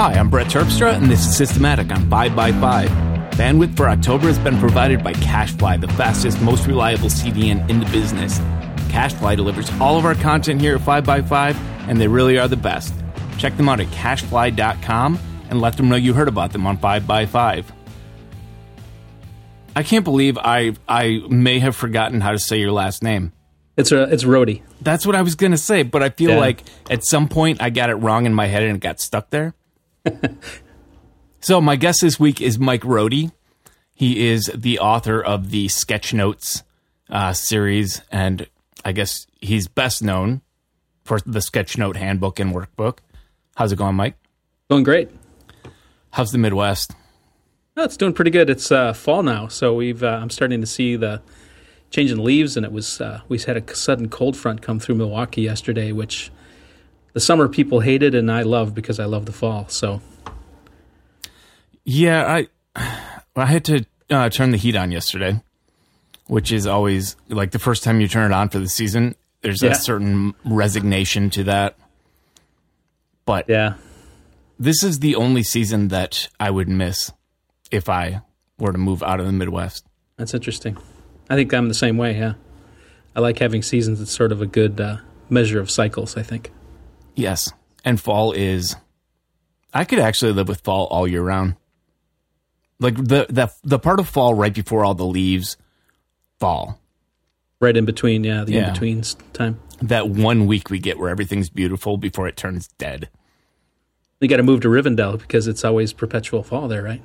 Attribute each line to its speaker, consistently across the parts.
Speaker 1: Hi, I'm Brett Terpstra, and this is Systematic on 5x5. Bandwidth for October has been provided by CacheFly, the fastest, most reliable CDN in the business. CacheFly delivers all of our content here at 5x5, and they really are the best. Check them out at cachefly.com and let them know you heard about them on 5x5. I can't believe I I may have forgotten how to say your last name.
Speaker 2: It's a it's Rody.
Speaker 1: That's what I was going to say, but I feel
Speaker 2: Yeah.
Speaker 1: like at some point I got it wrong in my head and it got stuck there. so my guest this week is Mike Rohde. He is the author of the Sketch Notes uh, series, and I guess he's best known for the Sketchnote Handbook and Workbook. How's it going, Mike?
Speaker 2: Going great.
Speaker 1: How's the Midwest?
Speaker 2: Oh, it's doing pretty good. It's uh, fall now, so we've uh, I'm starting to see the change in leaves, and it was uh, we had a sudden cold front come through Milwaukee yesterday, which the summer people hated, and I love because I love the fall. So
Speaker 1: Yeah, I I had to uh, turn the heat on yesterday, which is always like the first time you turn it on for the season. There's
Speaker 2: Yeah.
Speaker 1: a certain resignation to that. But
Speaker 2: yeah,
Speaker 1: this is the only season that I would miss if I were to move out of the Midwest.
Speaker 2: that's interesting. I think I'm the same way. Yeah, I like having seasons. It's sort of a good uh, measure of cycles. I think.
Speaker 1: Yes, and fall is. I could actually live with fall all year round. Like the the the part of fall right before all the leaves fall.
Speaker 2: Right in between, yeah, the
Speaker 1: Yeah.
Speaker 2: in between time.
Speaker 1: That one week we get where everything's beautiful before it turns dead.
Speaker 2: You got to move to Rivendell because it's always perpetual fall there, right?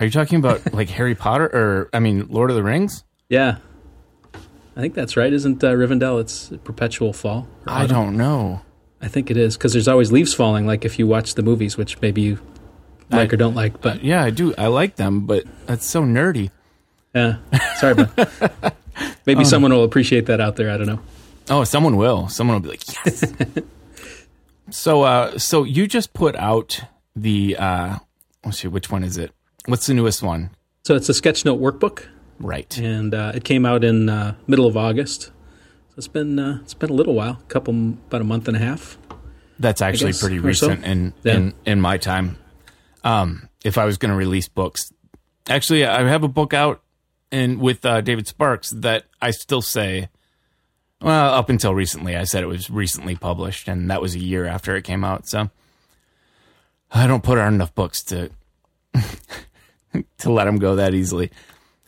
Speaker 1: Are you talking about like Harry Potter or I mean Lord of the Rings?
Speaker 2: Yeah, I think that's right. Isn't uh, Rivendell? It's perpetual fall.
Speaker 1: I don't know.
Speaker 2: I think it is because there's always leaves falling. Like if you watch the movies, which maybe you like
Speaker 1: I-
Speaker 2: or don't like, but
Speaker 1: Yeah, I do. I like them, but that's so nerdy.
Speaker 2: yeah, sorry, but maybe someone will appreciate that out there. I don't know.
Speaker 1: Oh, someone will. Someone will be like, yes. so, uh, so you just put out the. Uh, let's see, which one is it? What's the newest one?
Speaker 2: So it's a sketch note workbook,
Speaker 1: Right.
Speaker 2: and uh, it came out in uh, middle of August. So it's been uh, it's been a little while, a couple about a month and a half.
Speaker 1: That's actually
Speaker 2: guess,
Speaker 1: pretty
Speaker 2: or so.
Speaker 1: recent in,
Speaker 2: Yeah.
Speaker 1: in in my time. Um, if I was going to release books, actually, I have a book out and with uh, David Sparks that I still say. Well, up until recently, I said it was recently published, and that was a year after it came out. So I don't put out enough books to to let them go that easily.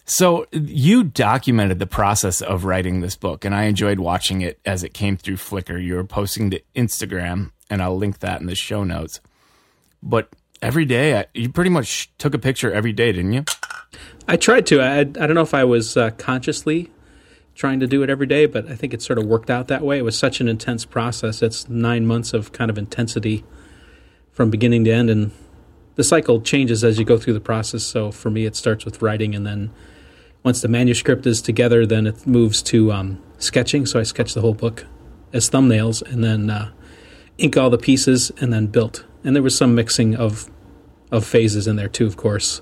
Speaker 1: So you documented the process of writing this book, and I enjoyed watching it as it came through Flickr. You were posting to Instagram, and I'll link that in the show notes. But every day, I, you pretty much took a picture every day, didn't you?
Speaker 2: I tried to. I, I don't know if I was uh, consciously trying to do it every day, but I think it sort of worked out that way. It was such an intense process. It's nine months of kind of intensity from beginning to end, and the cycle changes as you go through the process. So for me, it starts with writing, and then once the manuscript is together, then it moves to um, sketching. So I sketch the whole book as thumbnails, and then uh, ink all the pieces, and then built. And there was some mixing of of phases in there too, of course.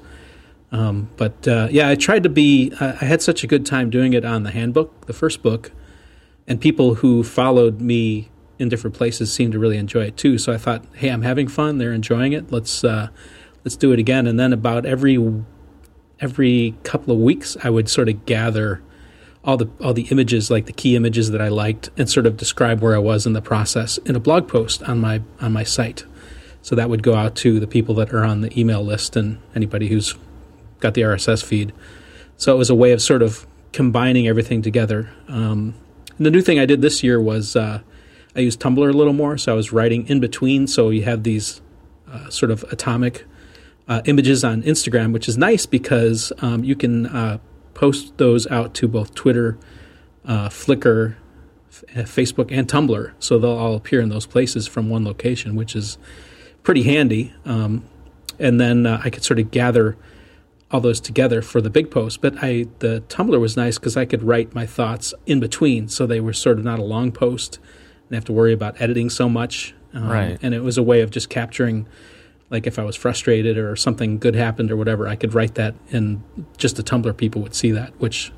Speaker 2: Um, but uh, yeah, I tried to be. I had such a good time doing it on the handbook, the first book, and people who followed me in different places seemed to really enjoy it too. So I thought, hey, I'm having fun. They're enjoying it. Let's uh, let's do it again. And then about every every couple of weeks, I would sort of gather all the all the images, like the key images that I liked, and sort of describe where I was in the process in a blog post on my on my site. So that would go out to the people that are on the email list and anybody who's got the RSS feed. So it was a way of sort of combining everything together. Um, the new thing I did this year was uh, I used Tumblr a little more. So I was writing in between. So you have these uh, sort of atomic uh, images on Instagram, which is nice because um, you can uh, post those out to both Twitter, uh, Flickr, f- uh, Facebook, and Tumblr. So they'll all appear in those places from one location, which is pretty handy. Um, and then uh, I could sort of gather all those together for the big post. But I the Tumblr was nice because I could write my thoughts in between, so they were sort of not a long post and have to worry about editing so much. Um,
Speaker 1: Right.
Speaker 2: And it was a way of just capturing, like if I was frustrated or something good happened or whatever, I could write that, and just the Tumblr people would see that, which.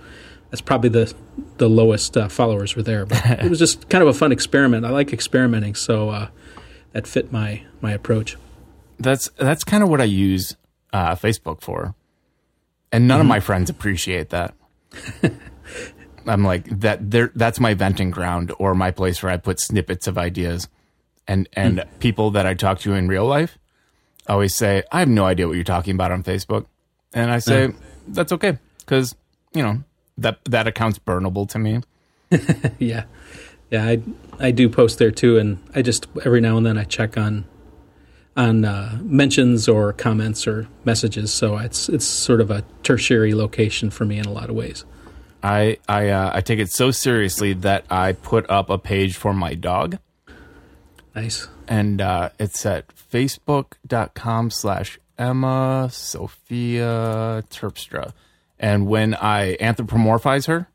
Speaker 2: That's probably the the lowest uh, followers were there, but it was just kind of a fun experiment. I like experimenting, so uh, that fit my my approach.
Speaker 1: That's that's kind of what I use uh, Facebook for, and none of my friends appreciate that. I'm like that. There, that's my venting ground or my place where I put snippets of ideas, and and people that I talk to in real life always say, "I have no idea what you're talking about on Facebook," and I say, "That's okay," because you know that that account's burnable to me.
Speaker 2: yeah, yeah. I I do post there too, and I just every now and then I check on on uh, mentions or comments or messages. So it's it's sort of a tertiary location for me in a lot of ways.
Speaker 1: I I uh, I take it so seriously that I put up a page for my dog,
Speaker 2: Nice.
Speaker 1: And uh, it's at facebook.com slash Emma Sophia Terpstra. And when I anthropomorphize her,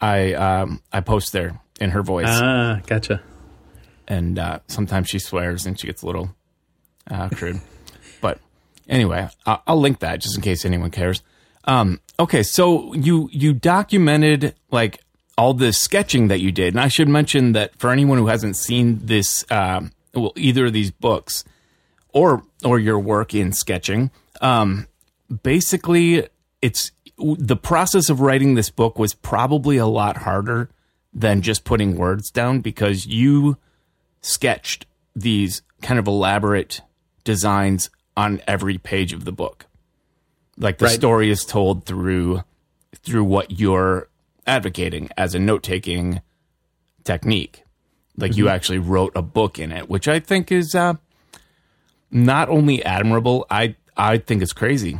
Speaker 1: I um, I post there in her voice,
Speaker 2: Ah, gotcha.
Speaker 1: and uh, sometimes she swears and she gets a little uh, crude. but anyway, I'll, I'll link that just in case anyone cares. Um, okay, so you you documented like all the sketching that you did, and I should mention that for anyone who hasn't seen this, um, well, either of these books or or your work in sketching, um, basically, it's the process of writing this book was probably a lot harder than just putting words down because you sketched these kind of elaborate designs on every page of the book. Like the
Speaker 2: Right.
Speaker 1: story is told through through what you're advocating as a note-taking technique. Like you actually wrote a book in it, which I think is uh, not only admirable, I I think it's crazy.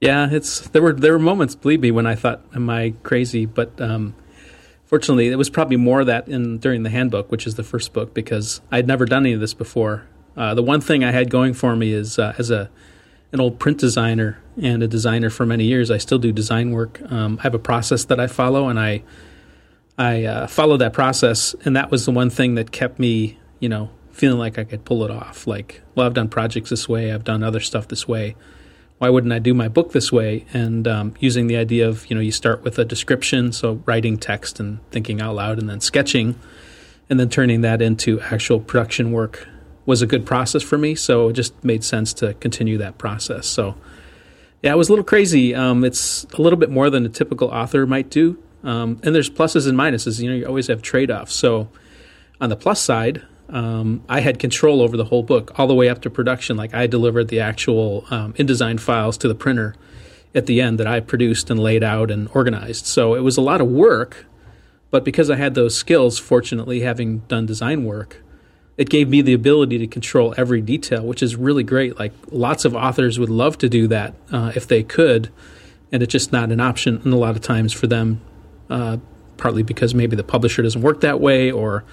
Speaker 2: Yeah, it's there were there were moments, believe me, when I thought, "Am I crazy?" But um, fortunately, it was probably more of that in during the handbook, which is the first book, because I'd never done any of this before. Uh, the one thing I had going for me is uh, as a an old print designer and a designer for many years, I still do design work. Um, I have a process that I follow, and I I uh, follow that process, and that was the one thing that kept me, you know, feeling like I could pull it off. Like, well, I've done projects this way, I've done other stuff this way. Why wouldn't I do my book this way? And um, using the idea of, you know, you start with a description, so writing text and thinking out loud, and then sketching, and then turning that into actual production work was a good process for me. So it just made sense to continue that process. So, yeah, it was a little crazy. Um, it's a little bit more than a typical author might do. Um, and there's pluses and minuses. You know, you always have trade offs. So, on the plus side, um, I had control over the whole book all the way up to production. Like I delivered the actual um, InDesign files to the printer at the end that I produced and laid out and organized. So it was a lot of work, but because I had those skills, fortunately, having done design work, it gave me the ability to control every detail, which is really great. Like lots of authors would love to do that uh, if they could, and it's just not an option. And a lot of times for them, uh, partly because maybe the publisher doesn't work that way, or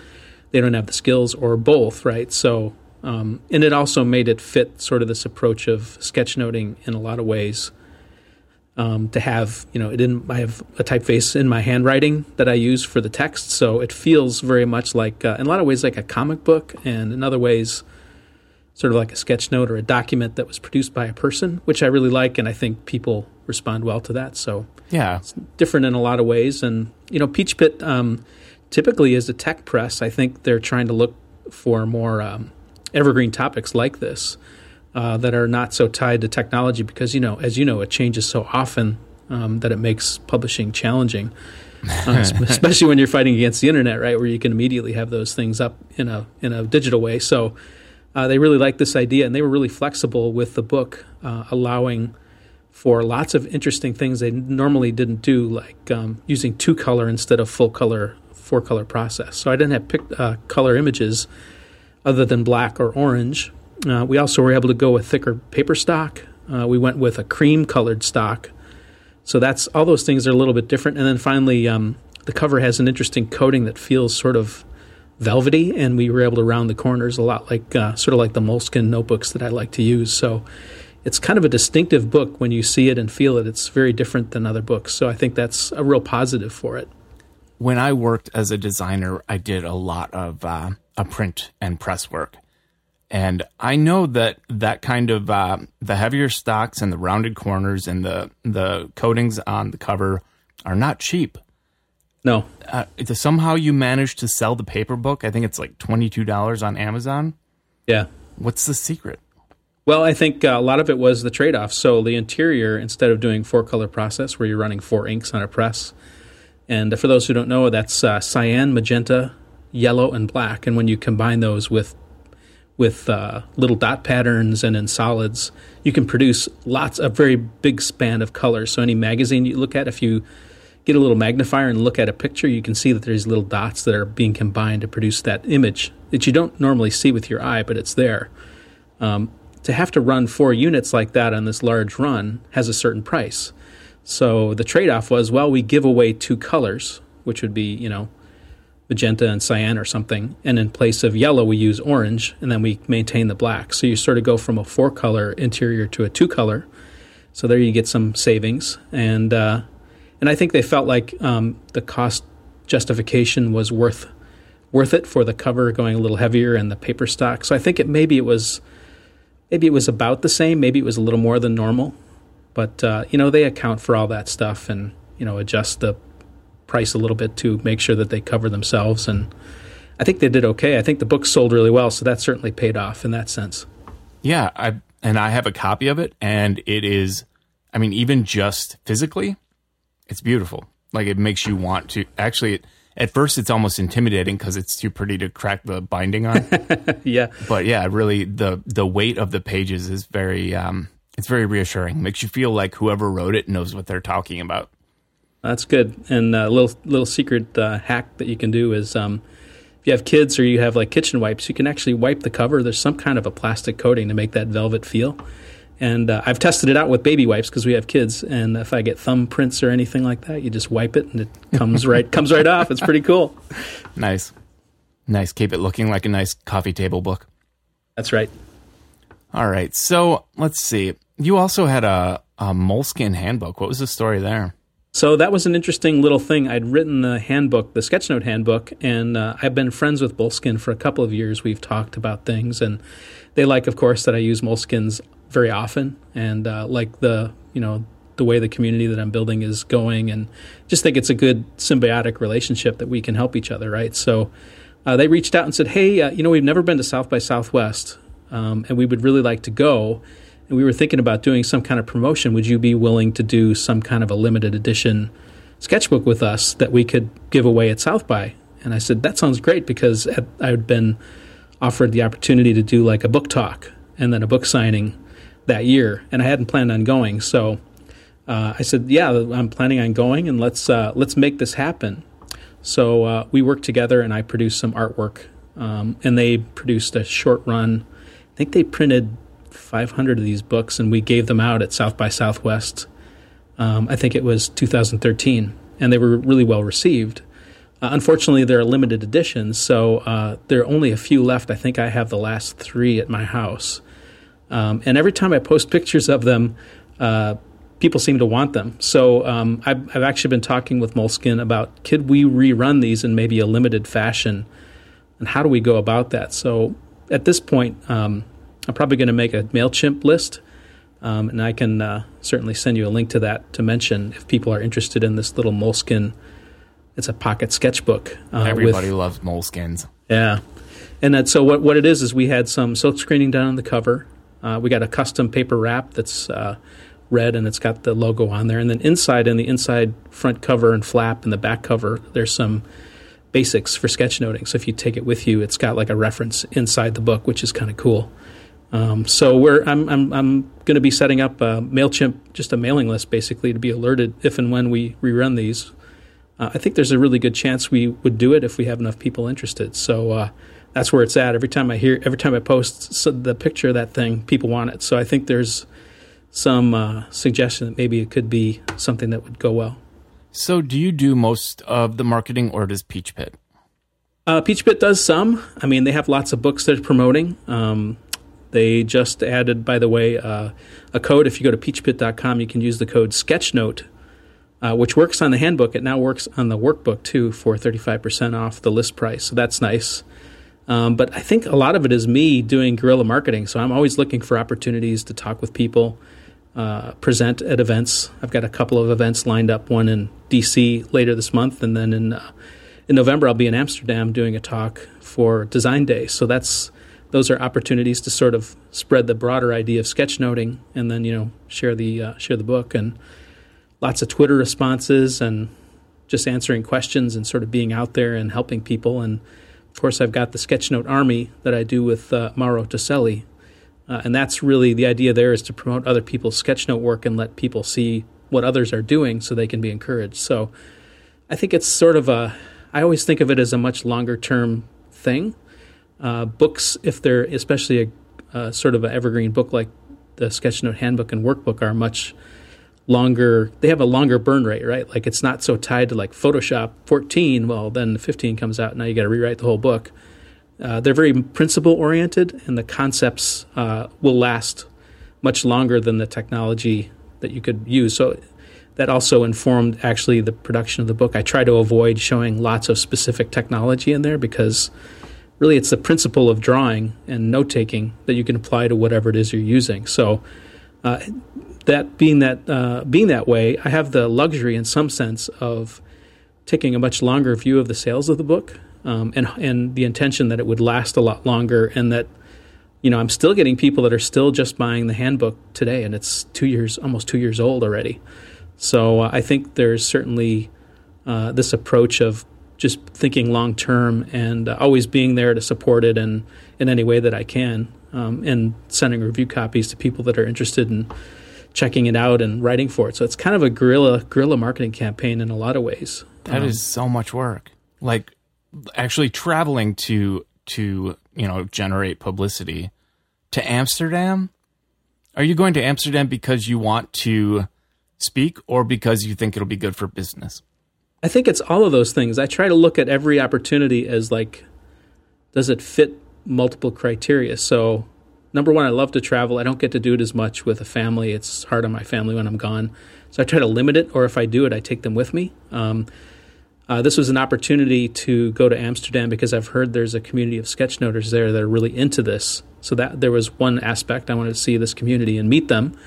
Speaker 2: they don't have the skills, or both, right? So, um, and it also made it fit sort of this approach of sketchnoting in a lot of ways. Um, to have, you know, it. I have a typeface in my handwriting that I use for the text, so it feels very much like, uh, in a lot of ways, like a comic book, and in other ways, sort of like a sketch note or a document that was produced by a person, which I really like, and I think people respond well to that. So,
Speaker 1: Yeah.
Speaker 2: It's different in a lot of ways. And you know, Peachpit um, typically is a tech press. I think they're trying to look for more um, evergreen topics like this uh, that are not so tied to technology because you know, as you know, it changes so often um, that it makes publishing challenging. Uh, especially when you're fighting against the internet, right, where you can immediately have those things up in a in a digital way. So uh, they really liked this idea, and they were really flexible with the book, uh, allowing for lots of interesting things they normally didn't do, like um, using two color instead of full color, four color process. So I didn't have pic- uh, color images other than black or orange. Uh, we also were able to go with thicker paper stock. Uh, we went with a cream colored stock. So that's all those things are a little bit different. And then finally, um, the cover has an interesting coating that feels sort of velvety, and we were able to round the corners a lot like uh, sort of like the Moleskine notebooks that I like to use. So it's kind of a distinctive book when you see it and feel it. It's very different than other books. So I think that's a real positive for it.
Speaker 1: when I worked as a designer, I did a lot of uh, a print and press work, and I know that that kind of uh, the heavier stocks and the rounded corners and the the coatings on the cover are not cheap.
Speaker 2: No,
Speaker 1: Uh, somehow you managed to sell the paper book. I think it's like twenty two dollars on Amazon.
Speaker 2: yeah.
Speaker 1: What's the secret?
Speaker 2: Well, I think uh, a lot of it was the trade off. So the interior, instead of doing four color process where you're running four inks on a press, and for those who don't know, that's uh, cyan, magenta, yellow, and black. And when you combine those with with uh, little dot patterns and in solids, you can produce lots, a very big span of colors. So any magazine you look at, if you get a little magnifier and look at a picture, you can see that there's little dots that are being combined to produce that image that you don't normally see with your eye, but it's there. Um, to have to run four units like that on this large run has a certain price. So the trade off was well, we give away two colors, which would be, you know, magenta and cyan or something. And in place of yellow, we use orange, and then we maintain the black. So you sort of go from a four color interior to a two color. So there you get some savings. And, uh, and I think they felt like um, the cost justification was worth worth it for the cover going a little heavier and the paper stock. So I think it maybe it was maybe it was about the same, maybe it was a little more than normal. But uh, you know they account for all that stuff and you know adjust the price a little bit to make sure that they cover themselves. And I think they did okay. I think the book sold really well, so that certainly paid off in that sense.
Speaker 1: Yeah, I and I have a copy of it, and it is, I mean, even just physically, it's beautiful. Like it makes you want to actually. At first, it's almost intimidating because it's too pretty to crack the binding on.
Speaker 2: yeah,
Speaker 1: but yeah, really the the weight of the pages is very um, it's very reassuring. Makes you feel like whoever wrote it knows what they're talking about.
Speaker 2: That's good. And a uh, little little secret uh, hack that you can do is um, if you have kids or you have like kitchen wipes, you can actually wipe the cover. There's some kind of a plastic coating to make that velvet feel. And uh, I've tested it out with baby wipes because we have kids. And if I get thumbprints or anything like that, you just wipe it and it comes right comes right off. It's pretty cool.
Speaker 1: Nice, nice. Keep it looking like a nice coffee table book.
Speaker 2: That's right.
Speaker 1: All right. So let's see. You also had a, a Moleskine handbook. What was the story there?
Speaker 2: So that was an interesting little thing. I'd written the handbook, the Sketchnote handbook, and uh, I've been friends with Moleskine for a couple of years. We've talked about things, and they like, of course, that I use Moleskines very often, and uh, like the you know the way the community that I'm building is going, and just think it's a good symbiotic relationship that we can help each other, right? So uh, they reached out and said, "Hey, uh, you know, we've never been to South by Southwest, um, and we would really like to go." and we were thinking about doing some kind of promotion. Would you be willing to do some kind of a limited edition sketchbook with us that we could give away at South by? And I said, that sounds great because I had been offered the opportunity to do like a book talk and then a book signing that year, and I hadn't planned on going. So uh, I said, yeah, I'm planning on going, and let's uh, let's make this happen. So uh, we worked together, and I produced some artwork, um, and they produced a short run. I think they printed 500 of these books, and we gave them out at South by Southwest. Um, I think it was 2013, and they were really well received. Uh, unfortunately, they're limited editions, so uh, there are only a few left. I think I have the last three at my house. Um, and every time I post pictures of them, uh, people seem to want them. So um, I've, I've, actually been talking with Moleskine about could we rerun these in maybe a limited fashion, and how do we go about that? So at this point, um, I'm probably going to make a MailChimp list, um, and I can uh, certainly send you a link to that to mention if people are interested in this little Moleskine. It's a pocket sketchbook.
Speaker 1: Uh, Everybody with, loves Moleskines.
Speaker 2: Yeah. And that, so what, what it is is we had some silk screening done on the cover. Uh, we got a custom paper wrap that's uh, red and it's got the logo on there. And then inside, in the inside front cover and flap and the back cover, there's some basics for sketchnoting. So if you take it with you, it's got like a reference inside the book, which is kind of cool. Um, so we're I'm I'm, I'm going to be setting up a Mailchimp, just a mailing list, basically, to be alerted if and when we rerun these. Uh, I think there's a really good chance we would do it if we have enough people interested. So uh, that's where it's at. Every time I hear, every time I post the picture of that thing, people want it. So I think there's some uh, suggestion that maybe it could be something that would go well.
Speaker 1: So do you do most of the marketing, or does Peachpit?
Speaker 2: Uh, Peachpit does some. I mean, they have lots of books they're promoting. Um, they just added, by the way, uh, a code. If you go to peachpit.com, you can use the code Sketchnote, uh, which works on the handbook. It now works on the workbook too for 35% off the list price. So that's nice. Um, but I think a lot of it is me doing guerrilla marketing. So I'm always looking for opportunities to talk with people, uh, present at events. I've got a couple of events lined up. One in DC later this month, and then in uh, in November I'll be in Amsterdam doing a talk for Design Day. So that's those are opportunities to sort of spread the broader idea of sketchnoting, and then you know share the uh, share the book and lots of Twitter responses and just answering questions and sort of being out there and helping people. And of course, I've got the Sketchnote Army that I do with uh, Mauro Toselli. Uh, and that's really the idea there is to promote other people's sketchnote work and let people see what others are doing so they can be encouraged. So I think it's sort of a, I always think of it as a much longer term thing. Uh, books, if they're especially a, a sort of an evergreen book like the Sketchnote Handbook and Workbook, are much longer they have a longer burn rate right? Like it's not so tied to like photoshop 14 well then 15 comes out now you got to rewrite the whole book. Uh, they're very principle oriented and the concepts uh, will last much longer than the technology that you could use. So that also informed actually the production of the book. I try to avoid showing lots of specific technology in there because really it's the principle of drawing and note taking that you can apply to whatever it is you're using. So uh, that being that uh, being that way, I have the luxury, in some sense, of taking a much longer view of the sales of the book, um, and and the intention that it would last a lot longer, and that you know I'm still getting people that are still just buying the handbook today, and it's two years, almost two years old already. So uh, I think there's certainly uh, this approach of just thinking long term and uh, always being there to support it and in any way that I can, um, and sending review copies to people that are interested in checking it out and writing for it. So it's kind of a guerrilla guerrilla marketing campaign in a lot of ways.
Speaker 1: That um, is so much work. Like actually traveling to to you know generate publicity to Amsterdam. Are you going to Amsterdam because you want to speak or because you think it'll be good for business?
Speaker 2: I think it's all of those things. I try to look at every opportunity as like, does it fit multiple criteria? So number one, I love to travel. I don't get to do it as much with a family. It's hard on my family when I'm gone. So I try to limit it, or if I do it, I take them with me. Um, uh, this was an opportunity to go to Amsterdam because I've heard there's a community of sketchnoters there that are really into this. So that there was one aspect I wanted to see this community and meet them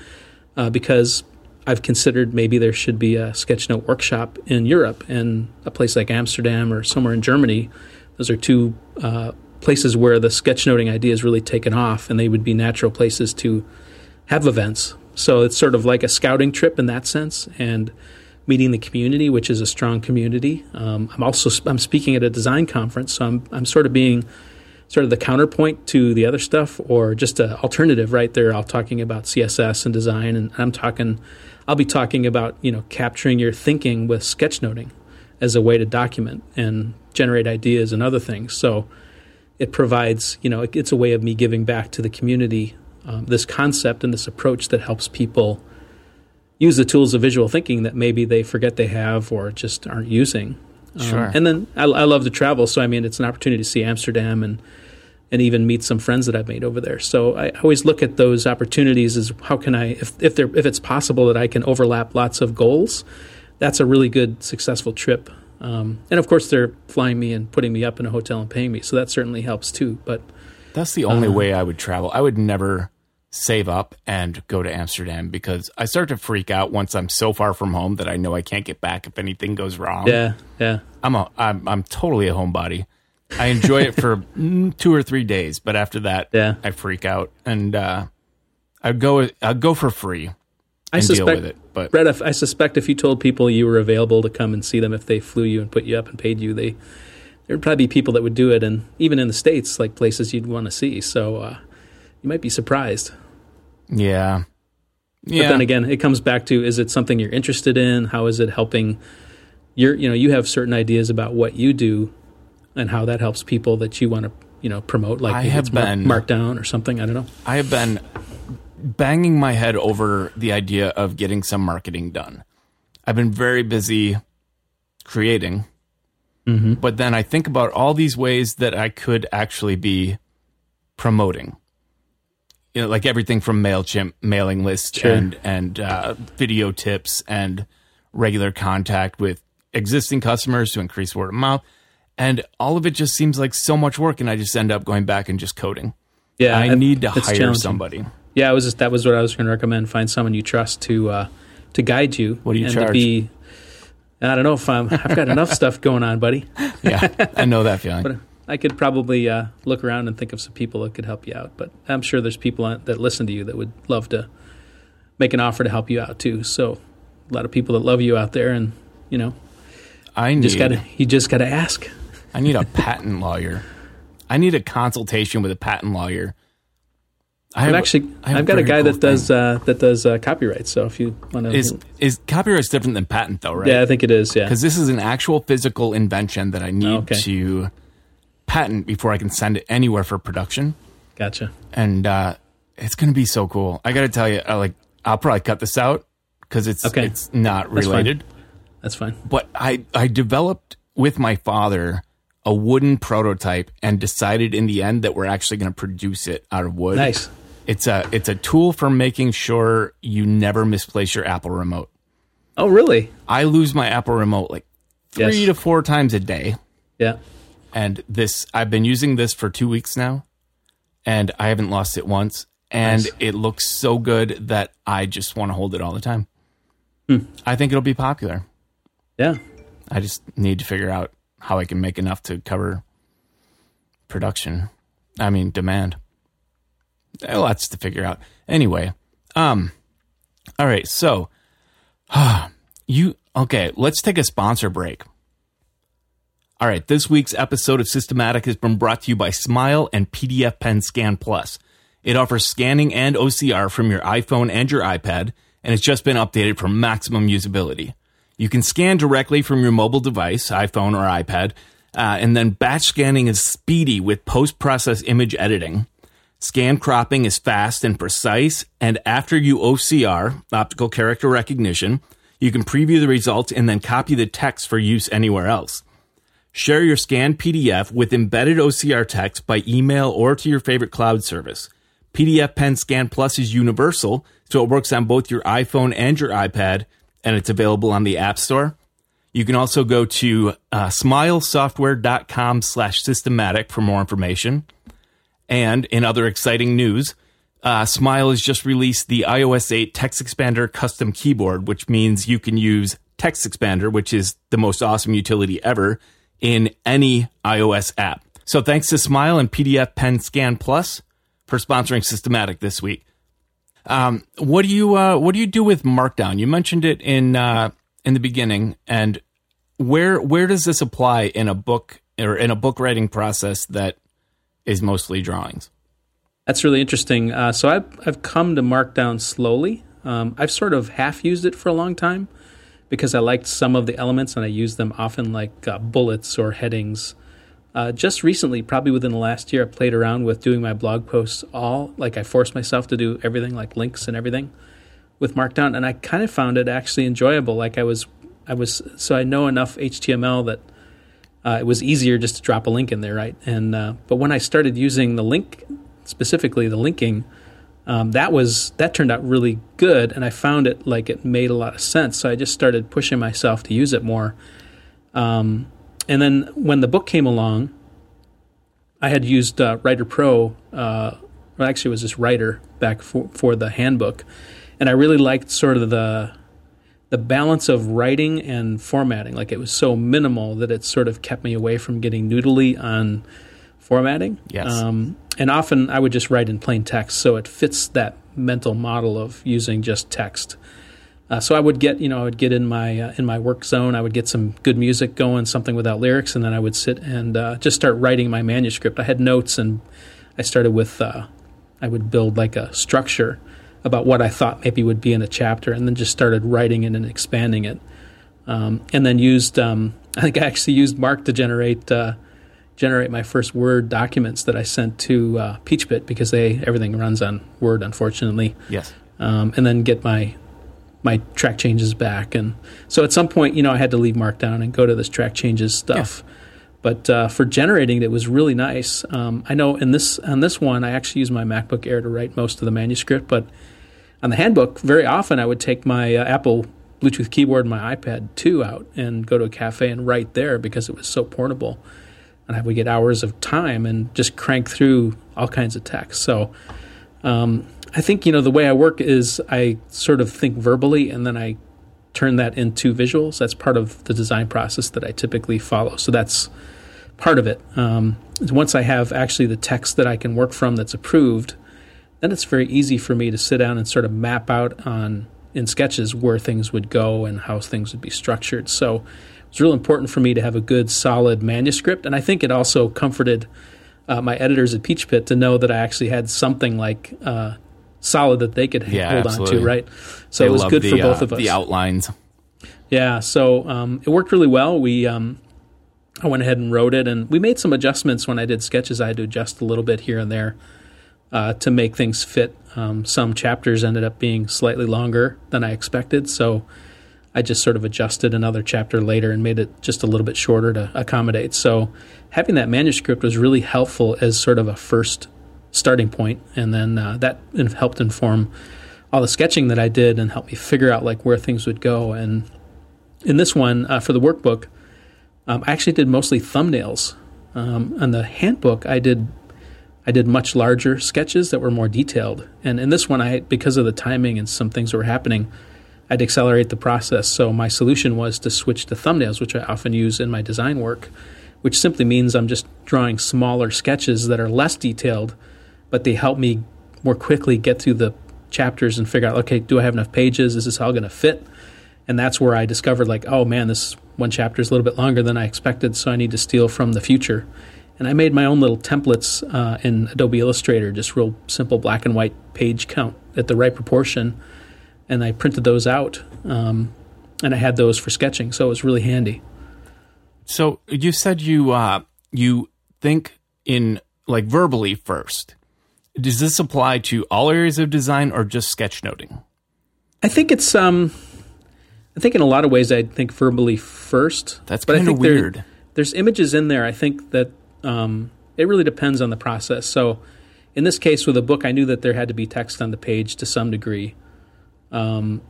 Speaker 2: uh, because I've considered maybe there should be a sketchnote workshop in Europe and a place like Amsterdam or somewhere in Germany. Those are two uh, places where the sketchnoting idea is really taken off, and they would be natural places to have events. So it's sort of like a scouting trip in that sense, and meeting the community, which is a strong community. Um, I'm also I'm speaking at a design conference, so I'm I'm sort of being sort of the counterpoint to the other stuff, or just an alternative. Right there, I'll talking about CSS and design, and I'm talking. I'll be talking about you know capturing your thinking with sketchnoting as a way to document and generate ideas and other things. So it provides, you know, it's a way of me giving back to the community um, this concept and this approach that helps people use the tools of visual thinking that maybe they forget they have or just aren't using.
Speaker 1: Um, sure.
Speaker 2: And then I, I, love to travel, so I mean, it's an opportunity to see Amsterdam and and even meet some friends that I've made over there. So I always look at those opportunities as how can I, if if there if it's possible that I can overlap lots of goals, that's a really good successful trip um, and of course, they're flying me and putting me up in a hotel and paying me, so that certainly helps too. But
Speaker 1: that's the only uh, way I would travel. I would never save up and go to Amsterdam because I start to freak out once I'm so far from home that I know I can't get back if anything goes wrong.
Speaker 2: Yeah, yeah.
Speaker 1: I'm a I'm I'm totally a homebody. I enjoy it for two or three days, but after that,
Speaker 2: yeah.
Speaker 1: I freak out and uh, I'd go I'd go for free. I
Speaker 2: suspect,
Speaker 1: it, But
Speaker 2: Brett, if, I suspect if you told people you were available to come and see them, if they flew you and put you up and paid you, they there would probably be people that would do it, and even in the states, like places you'd want to see. So uh, you might be surprised.
Speaker 1: Yeah. Yeah.
Speaker 2: But then again, it comes back to: is it something you're interested in? How is it helping? You're, you know, you have certain ideas about what you do, and how that helps people that you want to, you know, promote. Like
Speaker 1: I have been
Speaker 2: marked down or something. I don't know.
Speaker 1: I have been banging my head over the idea of getting some marketing done. I've been very busy creating, mm-hmm. but then I think about all these ways that I could actually be promoting. You know, like everything from Mailchimp, mailing lists, sure. and and uh, video tips, and regular contact with existing customers to increase word of mouth, and all of it just seems like so much work, and I just end up going back and just coding.
Speaker 2: Yeah,
Speaker 1: I need to hire somebody
Speaker 2: yeah, was just, that was what I was going to recommend. Find someone you trust to uh, to guide you.
Speaker 1: What do you
Speaker 2: and
Speaker 1: charge?
Speaker 2: To be, I don't know if I'm. I've got enough stuff going on, buddy.
Speaker 1: yeah, I know that feeling.
Speaker 2: But I could probably uh, look around and think of some people that could help you out. But I'm sure there's people that listen to you that would love to make an offer to help you out too. So a lot of people that love you out there, and you know,
Speaker 1: I need
Speaker 2: just gotta you just gotta ask.
Speaker 1: I need a patent lawyer. I need a consultation with a patent lawyer. I
Speaker 2: have, actually, I have got a guy cool that, does, uh, that does uh, copyright. So if you want to,
Speaker 1: is is copyright different than patent though, right?
Speaker 2: Yeah, I think it is. Yeah,
Speaker 1: because this is an actual physical invention that I need okay. to patent before I can send it anywhere for production.
Speaker 2: Gotcha.
Speaker 1: And uh, it's going to be so cool. I got to tell you, uh, like, I'll probably cut this out because it's okay. it's not related.
Speaker 2: That's fine. That's fine.
Speaker 1: But I I developed with my father a wooden prototype and decided in the end that we're actually going to produce it out of wood.
Speaker 2: Nice.
Speaker 1: It's a it's a tool for making sure you never misplace your Apple remote.
Speaker 2: Oh, really?
Speaker 1: I lose my Apple remote like three yes. to four times a day.
Speaker 2: Yeah.
Speaker 1: And this I've been using this for two weeks now, and I haven't lost it once. And nice. it looks so good that I just want to hold it all the time. Hmm. I think it'll be popular.
Speaker 2: Yeah.
Speaker 1: I just need to figure out how I can make enough to cover production. I mean, demand. Lots to figure out. Anyway, um, all right. So, uh, you okay? Let's take a sponsor break. All right, this week's episode of Systematic has been brought to you by Smile and PDF Pen Scan Plus. It offers scanning and OCR from your iPhone and your iPad, and it's just been updated for maximum usability. You can scan directly from your mobile device, iPhone or iPad, uh, and then batch scanning is speedy with post process image editing. Scan cropping is fast and precise, and after you OCR, optical character recognition, you can preview the results and then copy the text for use anywhere else. Share your scanned PDF with embedded OCR text by email or to your favorite cloud service. PDF Pen Scan Plus is universal, so it works on both your iPhone and your iPad, and it's available on the App Store. You can also go to uh, smilesoftware.com slash systematic for more information. And in other exciting news, uh, Smile has just released the iOS 8 TextExpander custom keyboard, which means you can use TextExpander, which is the most awesome utility ever, in any iOS app. So thanks to Smile and PDF Pen Scan Plus for sponsoring Systematic this week. Um, what do you uh, what do you do with Markdown? You mentioned it in uh, in the beginning, and where where does this apply in a book or in a book writing process that is mostly drawings.
Speaker 2: That's really interesting. Uh, so I've, I've come to Markdown slowly. Um, I've sort of half used it for a long time because I liked some of the elements and I use them often like uh, bullets or headings. Uh, just recently, probably within the last year, I played around with doing my blog posts all like I forced myself to do everything like links and everything with Markdown, and I kind of found it actually enjoyable. Like I was, I was so I know enough HTML that uh, it was easier just to drop a link in there, right? And uh, but when I started using the link specifically, the linking, um, that was that turned out really good, and I found it like it made a lot of sense. So I just started pushing myself to use it more. Um, and then when the book came along, I had used uh, Writer Pro. Uh, well, actually, it was just Writer back for, for the handbook, and I really liked sort of the the balance of writing and formatting. Like it was so minimal that it sort of kept me away from getting noodly on formatting.
Speaker 1: Yes. Um,
Speaker 2: and often I would just write in plain text, so it fits that mental model of using just text. Uh, so I would get, you know, I would get in my uh, in my work zone. I would get some good music going, something without lyrics, and then I would sit and uh, just start writing my manuscript. I had notes, and I started with uh, I would build like a structure about what I thought maybe would be in a chapter, and then just started writing it and expanding it. Um, and then used um, I think I actually used Marked to generate uh, generate my first Word documents that I sent to uh, Peachpit because they everything runs on Word, unfortunately.
Speaker 1: Yes.
Speaker 2: Um, and then get my my track changes back, and so at some point, you know, I had to leave Markdown and go to this track changes stuff. Yeah. But uh, for generating, it was really nice. Um, I know in this on this one, I actually used my MacBook Air to write most of the manuscript, but on the handbook, very often I would take my uh, Apple Bluetooth keyboard and my iPad 2 out and go to a cafe and write there because it was so portable. And I would get hours of time and just crank through all kinds of text. So um, I think, you know, the way I work is I sort of think verbally and then I turn that into visuals. That's part of the design process that I typically follow. So that's part of it. Um, once I have actually the text that I can work from that's approved, then it's very easy for me to sit down and sort of map out on in sketches where things would go and how things would be structured. So it's real important for me to have a good, solid manuscript, and I think it also comforted uh, my editors at Peachpit to know that I actually had something like uh, solid that they could
Speaker 1: Yeah,
Speaker 2: hold
Speaker 1: absolutely.
Speaker 2: on to, right? So
Speaker 1: They
Speaker 2: it was good
Speaker 1: the,
Speaker 2: for both
Speaker 1: uh,
Speaker 2: of us.
Speaker 1: The outlines.
Speaker 2: Yeah, so um, it worked really well. We um, I went ahead and wrote it, and we made some adjustments when I did sketches. I had to adjust a little bit here and there uh, to make things fit. Um, some chapters ended up being slightly longer than I expected, so I just sort of adjusted another chapter later and made it just a little bit shorter to accommodate. So having that manuscript was really helpful as sort of a first starting point, and then uh, that helped inform all the sketching that I did and helped me figure out like where things would go. And in this one uh, for the workbook, um, I actually did mostly thumbnails. Um, on the handbook, I did I did much larger sketches that were more detailed. And in this one, I because of the timing and some things that were happening, I'd accelerate the process. So my solution was to switch to thumbnails, which I often use in my design work, which simply means I'm just drawing smaller sketches that are less detailed, but they help me more quickly get through the chapters and figure out, okay, do I have enough pages? Is this all going to fit? And that's where I discovered, like, oh man, this one chapter is a little bit longer than I expected, so I need to steal from the future. And I made my own little templates uh, in Adobe Illustrator, just real simple black and white page count at the right proportion. And I printed those out, um, and I had those for sketching, so it was really handy.
Speaker 1: So you said you uh, you think in like verbally first. Does this apply to all areas of design or just sketchnoting?
Speaker 2: I think it's um, I think in a lot of ways I'd think verbally first.
Speaker 1: That's
Speaker 2: think there-
Speaker 1: weird.
Speaker 2: there's images in there. I think that um, it really depends on the process. So in this case with a book, I knew that there had to be text on the page to some degree. Um,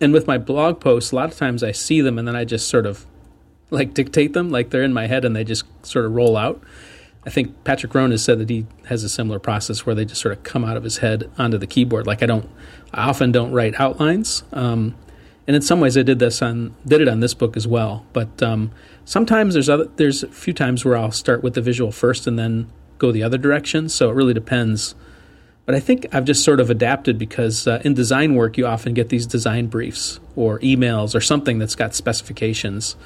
Speaker 2: and with my blog posts, a lot of times I see them and then I just sort of like dictate them, like they're in my head and they just sort of roll out. I think Patrick Rhone has said that he has a similar process where they just sort of come out of his head onto the keyboard. Like I don't, I often don't write outlines, um, and in some ways I did this on did it on this book as well. But um, sometimes there's other there's a few times where I'll start with the visual first and then go the other direction. So it really depends. But I think I've just sort of adapted because uh, in design work you often get these design briefs or emails or something that's got specifications,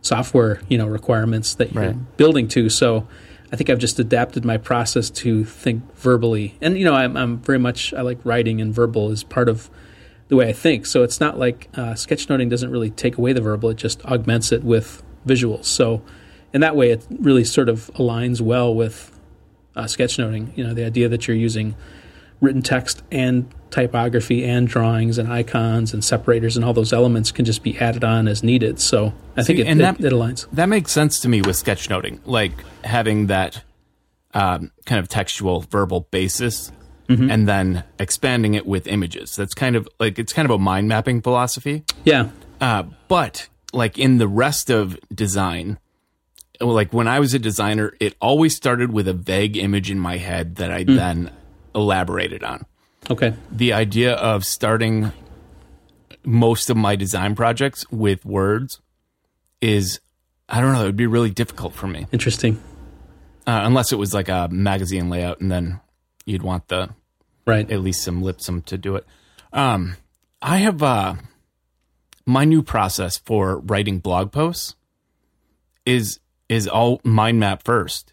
Speaker 2: software you know requirements that you're
Speaker 1: Right.
Speaker 2: building to. So I think I've just adapted my process to think verbally, and you know I'm, I'm very much I like writing and verbal is part of the way I think. So it's not like uh, sketchnoting doesn't really take away the verbal; it just augments it with visuals. So in that way, it really sort of aligns well with uh, sketchnoting. You know, the idea that you're using written text and typography and drawings and icons and separators and all those elements can just be added on as needed. So I think it,
Speaker 1: and
Speaker 2: it,
Speaker 1: that-
Speaker 2: it aligns.
Speaker 1: That makes sense to me with sketchnoting, like having that um, kind of textual verbal basis and then expanding it with images. That's kind of like it's kind of a mind mapping philosophy.
Speaker 2: Yeah,
Speaker 1: Uh, but like in the rest of design, like when I was a designer, it always started with a vague image in my head that I then elaborated on.
Speaker 2: okay.
Speaker 1: The idea of starting most of my design projects with words is, I don't know, it would be really difficult for me.
Speaker 2: Interesting.
Speaker 1: Uh, unless it was like a magazine layout and then you'd want the
Speaker 2: Right.
Speaker 1: at least some lipsum to do it. Um, I have uh, my new process for writing blog posts is is all mind map first.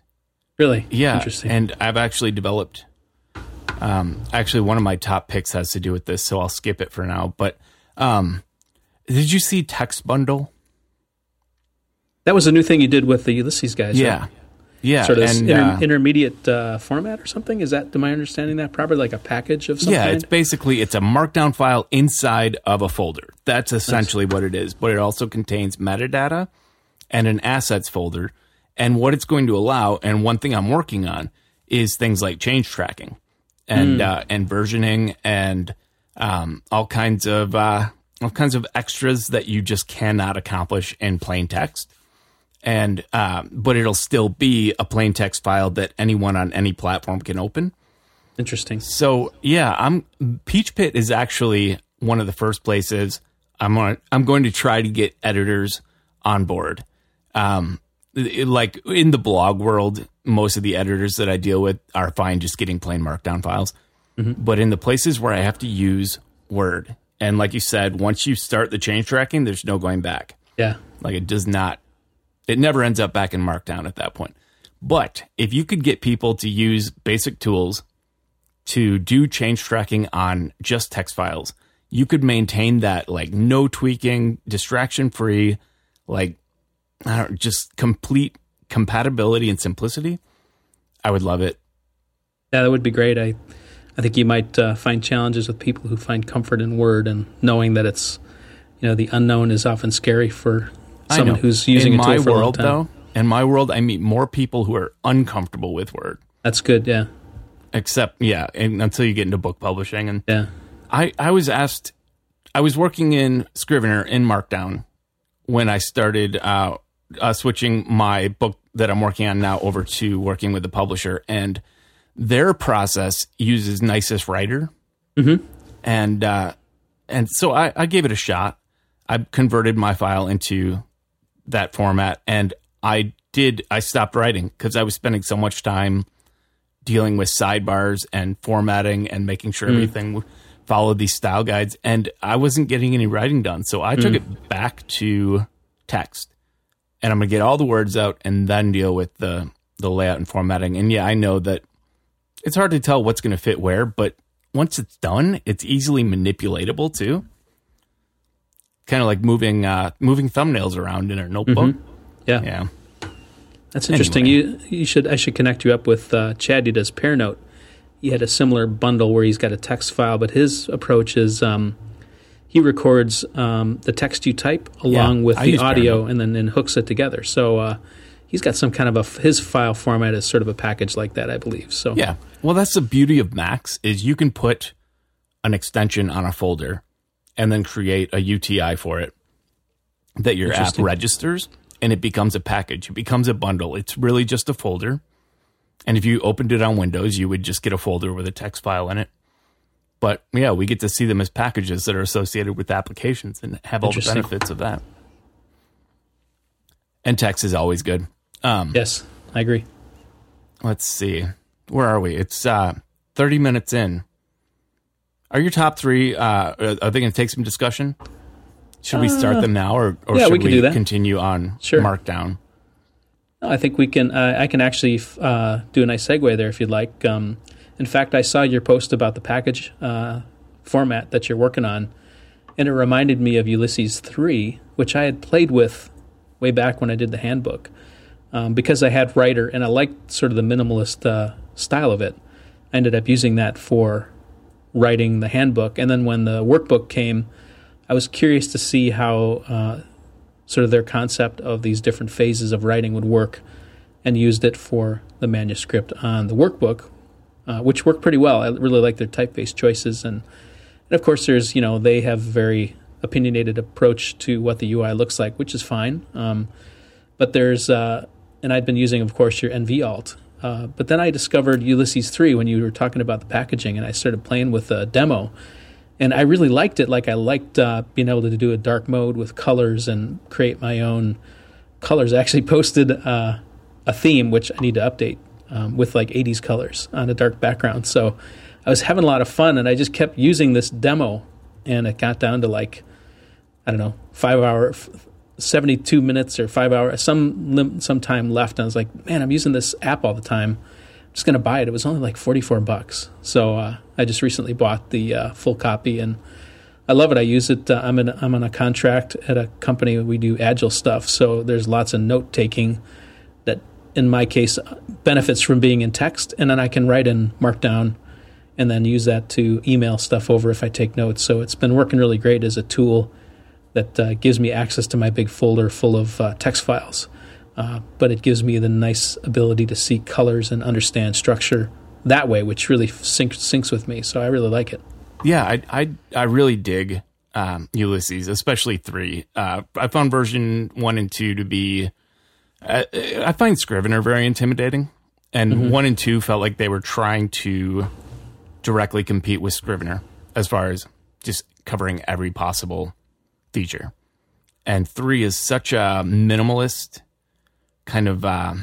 Speaker 2: Really?
Speaker 1: Yeah,
Speaker 2: Interesting.
Speaker 1: and I've actually developed. Um, actually, one of my top picks has to do with this, so I'll skip it for now. But um, did you see TextBundle?
Speaker 2: that was a new thing you did with the Ulysses guys. right?
Speaker 1: Yeah,
Speaker 2: Sort of
Speaker 1: and
Speaker 2: inter-
Speaker 1: uh,
Speaker 2: intermediate uh, format or something. Is that? Am I understanding that properly? Like a package of some
Speaker 1: yeah,
Speaker 2: kind?
Speaker 1: it's basically it's a markdown file inside of a folder. That's essentially what it is. But it also contains metadata and an assets folder. And what it's going to allow, and one thing I'm working on is things like change tracking and uh, and versioning and um, all kinds of uh, all kinds of extras that you just cannot accomplish in plain text. And uh, but it'll still be a plain text file that anyone on any platform can open.
Speaker 2: Interesting.
Speaker 1: So yeah, I'm Peachpit is actually one of the first places I'm on, I'm going to try to get editors on board. Um, it- like in the blog world, most of the editors that I deal with are fine just getting plain markdown files. But in the places where I have to use Word, and like you said, once you start the change tracking, there's no going back.
Speaker 2: Yeah.
Speaker 1: Like it does not, it never ends up back in Markdown at that point. But if you could get people to use basic tools to do change tracking on just text files, you could maintain that like no tweaking, distraction free, like I don't just complete compatibility and simplicity. I would love it.
Speaker 2: Yeah, that would be great. I, I think you might uh, find challenges with people who find comfort in Word and knowing that it's, you know, the unknown is often scary for someone who's using
Speaker 1: in my
Speaker 2: for a long
Speaker 1: world
Speaker 2: time.
Speaker 1: though. In my world, I meet more people who are uncomfortable with Word.
Speaker 2: That's good. Yeah,
Speaker 1: Except, yeah, and until you get into book publishing, and
Speaker 2: yeah,
Speaker 1: I, I was asked, I was working in Scrivener in Markdown when I started uh, uh, switching my book that I'm working on now over to working with the publisher, and their process uses Nisus Writer, and uh, and so I, I gave it a shot. I converted my file into that format, and I did. I stopped writing because I was spending so much time dealing with sidebars and formatting and making sure hmm. everything followed these style guides and I wasn't getting any writing done. So I took hmm. it back to text. And I'm going to get all the words out and then deal with the the layout and formatting. And yeah, I know that it's hard to tell what's going to fit where, but once it's done, it's easily manipulatable too. Kind of like moving uh moving thumbnails around in a notebook.
Speaker 2: yeah.
Speaker 1: Yeah.
Speaker 2: That's interesting. You you should I should connect you up with uh, Chad. He does Pear Note. He had a similar bundle where he's got a text file, but his approach is um, he records um, the text you type along
Speaker 1: Yeah,
Speaker 2: with
Speaker 1: I
Speaker 2: the audio,
Speaker 1: Pear Note.
Speaker 2: and then and hooks it together. So uh, he's got some kind of a his file format is sort of a package like that, I believe. So
Speaker 1: Yeah. Well, that's the beauty of Macs is you can put an extension on a folder and then create a UTI for it that your app registers and it becomes a package. It becomes a bundle. It's really just a folder. And if you opened it on Windows, you would just get a folder with a text file in it. But yeah, we get to see them as packages that are associated with applications and have all the benefits of that. And text is always good. Um,
Speaker 2: yes, I agree.
Speaker 1: let's see where are we it's uh 30 minutes in are your top three uh are they going to take some discussion should we start them now or, or
Speaker 2: yeah,
Speaker 1: should
Speaker 2: we can do that.
Speaker 1: continue on
Speaker 2: Sure.
Speaker 1: markdown
Speaker 2: I think we can. Uh, I can actually uh, do a nice segue there if you'd like. Um, in fact, I saw your post about the package uh, format that you're working on, and it reminded me of Ulysses three, which I had played with way back when I did the handbook, um, because I had Writer and I liked sort of the minimalist uh, style of it. I ended up using that for writing the handbook, and then when the workbook came, I was curious to see how uh, sort of their concept of these different phases of writing would work and used it for the manuscript on the workbook, uh, which worked pretty well. I really like their typeface choices. And, and of course, there's, you know, they have very opinionated approach to what the UI looks like, which is fine. Um, but there's, uh, and I'd been using, of course, your nvALT. Uh, but then I discovered Ulysses 3 when you were talking about the packaging, and I started playing with a demo and I really liked it. Like I liked uh, being able to do a dark mode with colors and create my own colors. I actually posted uh, a theme which I need to update um, with like 80s colors on a dark background. So I was having a lot of fun, and I just kept using this demo, and it got down to like I don't know five hour. F- 72 minutes or five hours, some some time left. And I was like, man, I'm using this app all the time. I'm just going to buy it. It was only like 44 bucks. So uh, I just recently bought the uh, full copy and I love it. I use it. Uh, I'm, in, I'm on a contract at a company. We do agile stuff. So there's lots of note taking that, in my case, benefits from being in text. And then I can write in Markdown and then use that to email stuff over if I take notes. So it's been working really great as a tool that uh, gives me access to my big folder full of uh, text files. Uh, but it gives me the nice ability to see colors and understand structure that way, which really sync, syncs with me. So I really like it.
Speaker 1: yeah i i, I really dig um, ulysses especially three uh, i found version one and two to be uh, i find scrivener very intimidating and one and two felt like they were trying to directly compete with scrivener as far as just covering every possible feature and three is such a minimalist kind of uh,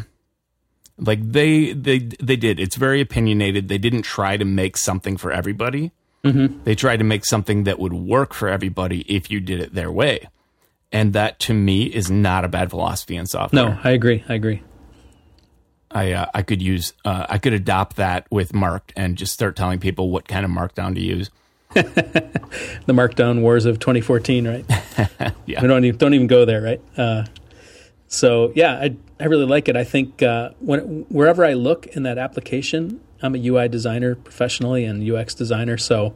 Speaker 1: like they they they did. It's very opinionated. They didn't try to make something for everybody.
Speaker 2: Mm-hmm.
Speaker 1: They tried to make something that would work for everybody if you did it their way. And that to me is not a bad philosophy in software.
Speaker 2: No, I agree. I agree.
Speaker 1: I uh, I could use uh, I could adopt that with Marked and just start telling people what kind of Markdown to use.
Speaker 2: The Markdown Wars of 2014, right?
Speaker 1: Yeah.
Speaker 2: We don't even, don't even go there, right? Uh, so yeah, I I really like it. I think uh, when wherever I look in that application, I'm a UI designer professionally and UX designer, so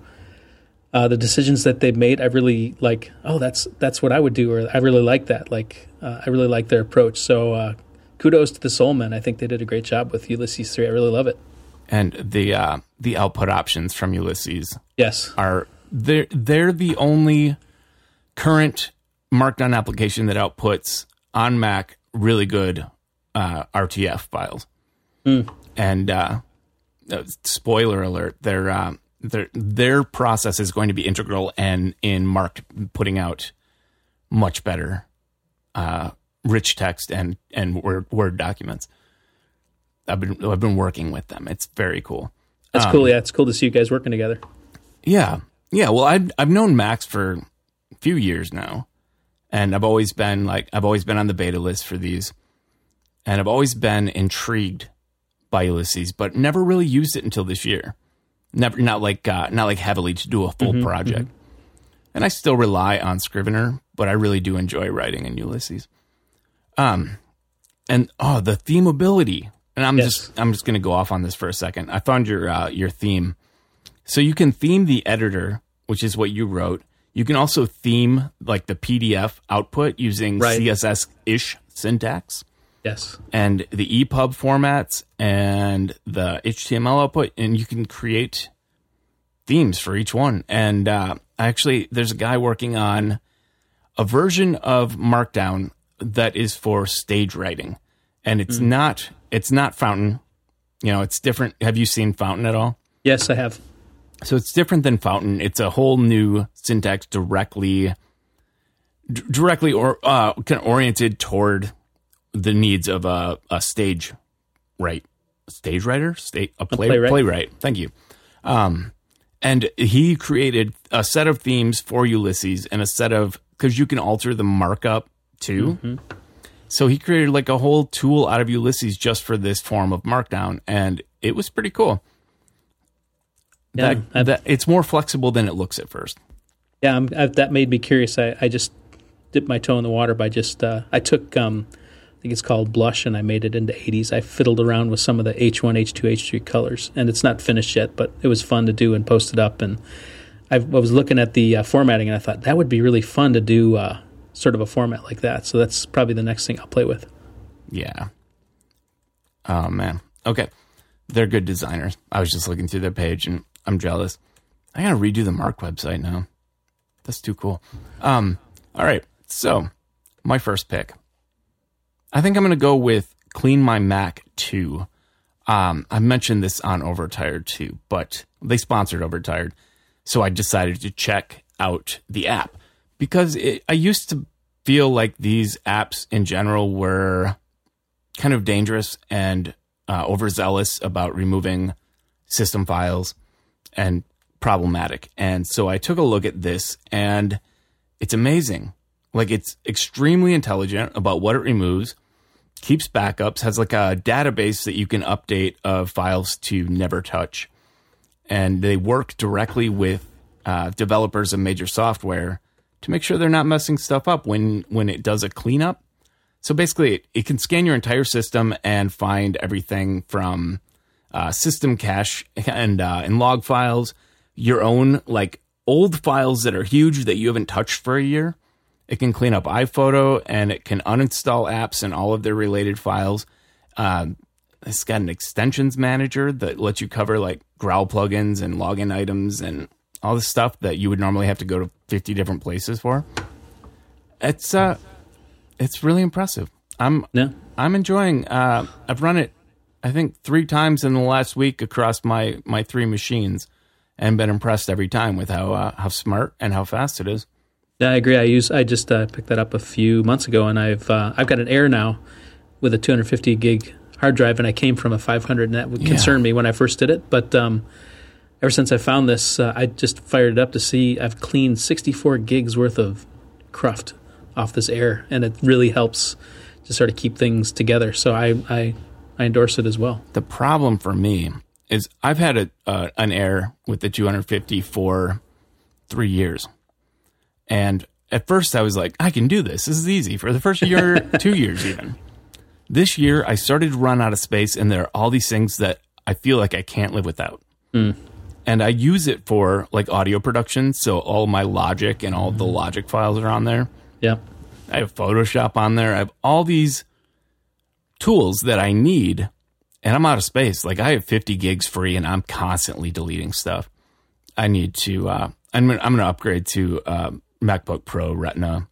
Speaker 2: uh, the decisions that they've made, I really like. Oh, that's that's what I would do, or I really like that. Like uh, I really like their approach. So uh, kudos to the Soulmen. I think they did a great job with Ulysses three. I really love it.
Speaker 1: And the uh, the output options from Ulysses
Speaker 2: Yes.
Speaker 1: are they're they're the only current Markdown application that outputs on Mac really good uh, RTF files. And uh, uh, spoiler alert, their uh, their their process is going to be integral and in Marked putting out much better uh, rich text and and word word documents. I've been I've been working with them. It's very cool.
Speaker 2: That's cool. Yeah, it's cool to see you guys working together.
Speaker 1: Yeah, yeah. Well, I've I've known Max for a few years now, and I've always been like I've always been on the beta list for these, and I've always been intrigued by Ulysses, but never really used it until this year. Never, not like uh, not like heavily to do a full project. And I still rely on Scrivener, but I really do enjoy writing in Ulysses. Um, and oh, the themability. And I'm
Speaker 2: Yes.
Speaker 1: just I'm just gonna go off on this for a second. I found your uh, your theme. So you can theme the editor, which is what you wrote. You can also theme like the PDF output using
Speaker 2: Right.
Speaker 1: CSS ish syntax
Speaker 2: Yes.
Speaker 1: and the EPUB formats and the HTML output, and you can create themes for each one. And uh, actually, there's a guy working on a version of Markdown that is for stage writing, and it's not it's not Fountain. You know, it's different. Have you seen Fountain at all?
Speaker 2: Yes, I have.
Speaker 1: So it's different than Fountain. It's a whole new syntax directly, d- directly or uh, kind of oriented toward the needs of a, a stage right, stage writer, state a, play,
Speaker 2: playwright.
Speaker 1: playwright. Thank you. Um, and he created a set of themes for Ulysses and a set of because you can alter the markup too. So he created like a whole tool out of Ulysses just for this form of Markdown, and it was pretty cool
Speaker 2: Yeah,
Speaker 1: that, that it's more flexible than it looks at first.
Speaker 2: Yeah, that made me curious. I, I just dipped my toe in the water by just uh, I took um, I think it's called blush and I made it into 80s. I fiddled around with some of the H1, H2, H3 colors, and it's not finished yet, but it was fun to do and post it up. And I, I was looking at the uh, formatting and I thought that would be really fun to do uh, sort of a format like that. So that's probably the next thing I'll play with.
Speaker 1: Yeah. Oh man. Okay. They're good designers. I was just looking through their page and I'm jealous. I gotta redo the Marked website now. That's too cool. Um, all right. So my first pick. I think I'm gonna go with CleanMyMac 2. Um, I mentioned this on Overtired too, but they sponsored Overtired. So I decided to check out the app because it, I used to feel like these apps in general were kind of dangerous and uh, overzealous about removing system files and problematic. And so I took a look at this and it's amazing. Like it's extremely intelligent about what it removes, keeps backups, has like a database that you can update of files to never touch. And they work directly with uh, developers of major software to make sure they're not messing stuff up when when it does a cleanup. So basically, it, it can scan your entire system and find everything from uh, system cache and uh, and log files, your own like old files that are huge that you haven't touched for a year. It can clean up iPhoto and it can uninstall apps and all of their related files. Um, it's got an extensions manager that lets you cover like growl plugins and login items and all the stuff that you would normally have to go to 50 different places for. It's uh it's really impressive. I'm
Speaker 2: Yeah.
Speaker 1: I'm enjoying uh I've run it I think 3 times in the last week across my my three machines and been impressed every time with how uh, how smart and how fast it is.
Speaker 2: Yeah, I agree. I use I just uh, picked that up a few months ago, and I've uh, I've got an Air now with a 250 gig hard drive, and I came from a 500, and that would
Speaker 1: Yeah.
Speaker 2: concern me when I first did it. But um, ever since I found this, uh, I just fired it up to see I've cleaned 64 gigs worth of cruft off this air, and it really helps to sort of keep things together. So I I, I endorse it as well.
Speaker 1: The problem for me is I've had a uh, an Air with the 250 for three years, and at first I was like, I can do this. This is easy. For the first year, two years even. This year, I started to run out of space, and there are all these things that I feel like I can't live without. And I use it for like audio production, so all my Logic and all the Logic files are on there.
Speaker 2: Yeah.
Speaker 1: I have Photoshop on there. I have all these tools that I need, and I'm out of space. Like I have 50 gigs free, and I'm constantly deleting stuff. I need to. Uh, I'm gonna, I'm going to upgrade to uh, MacBook Pro Retina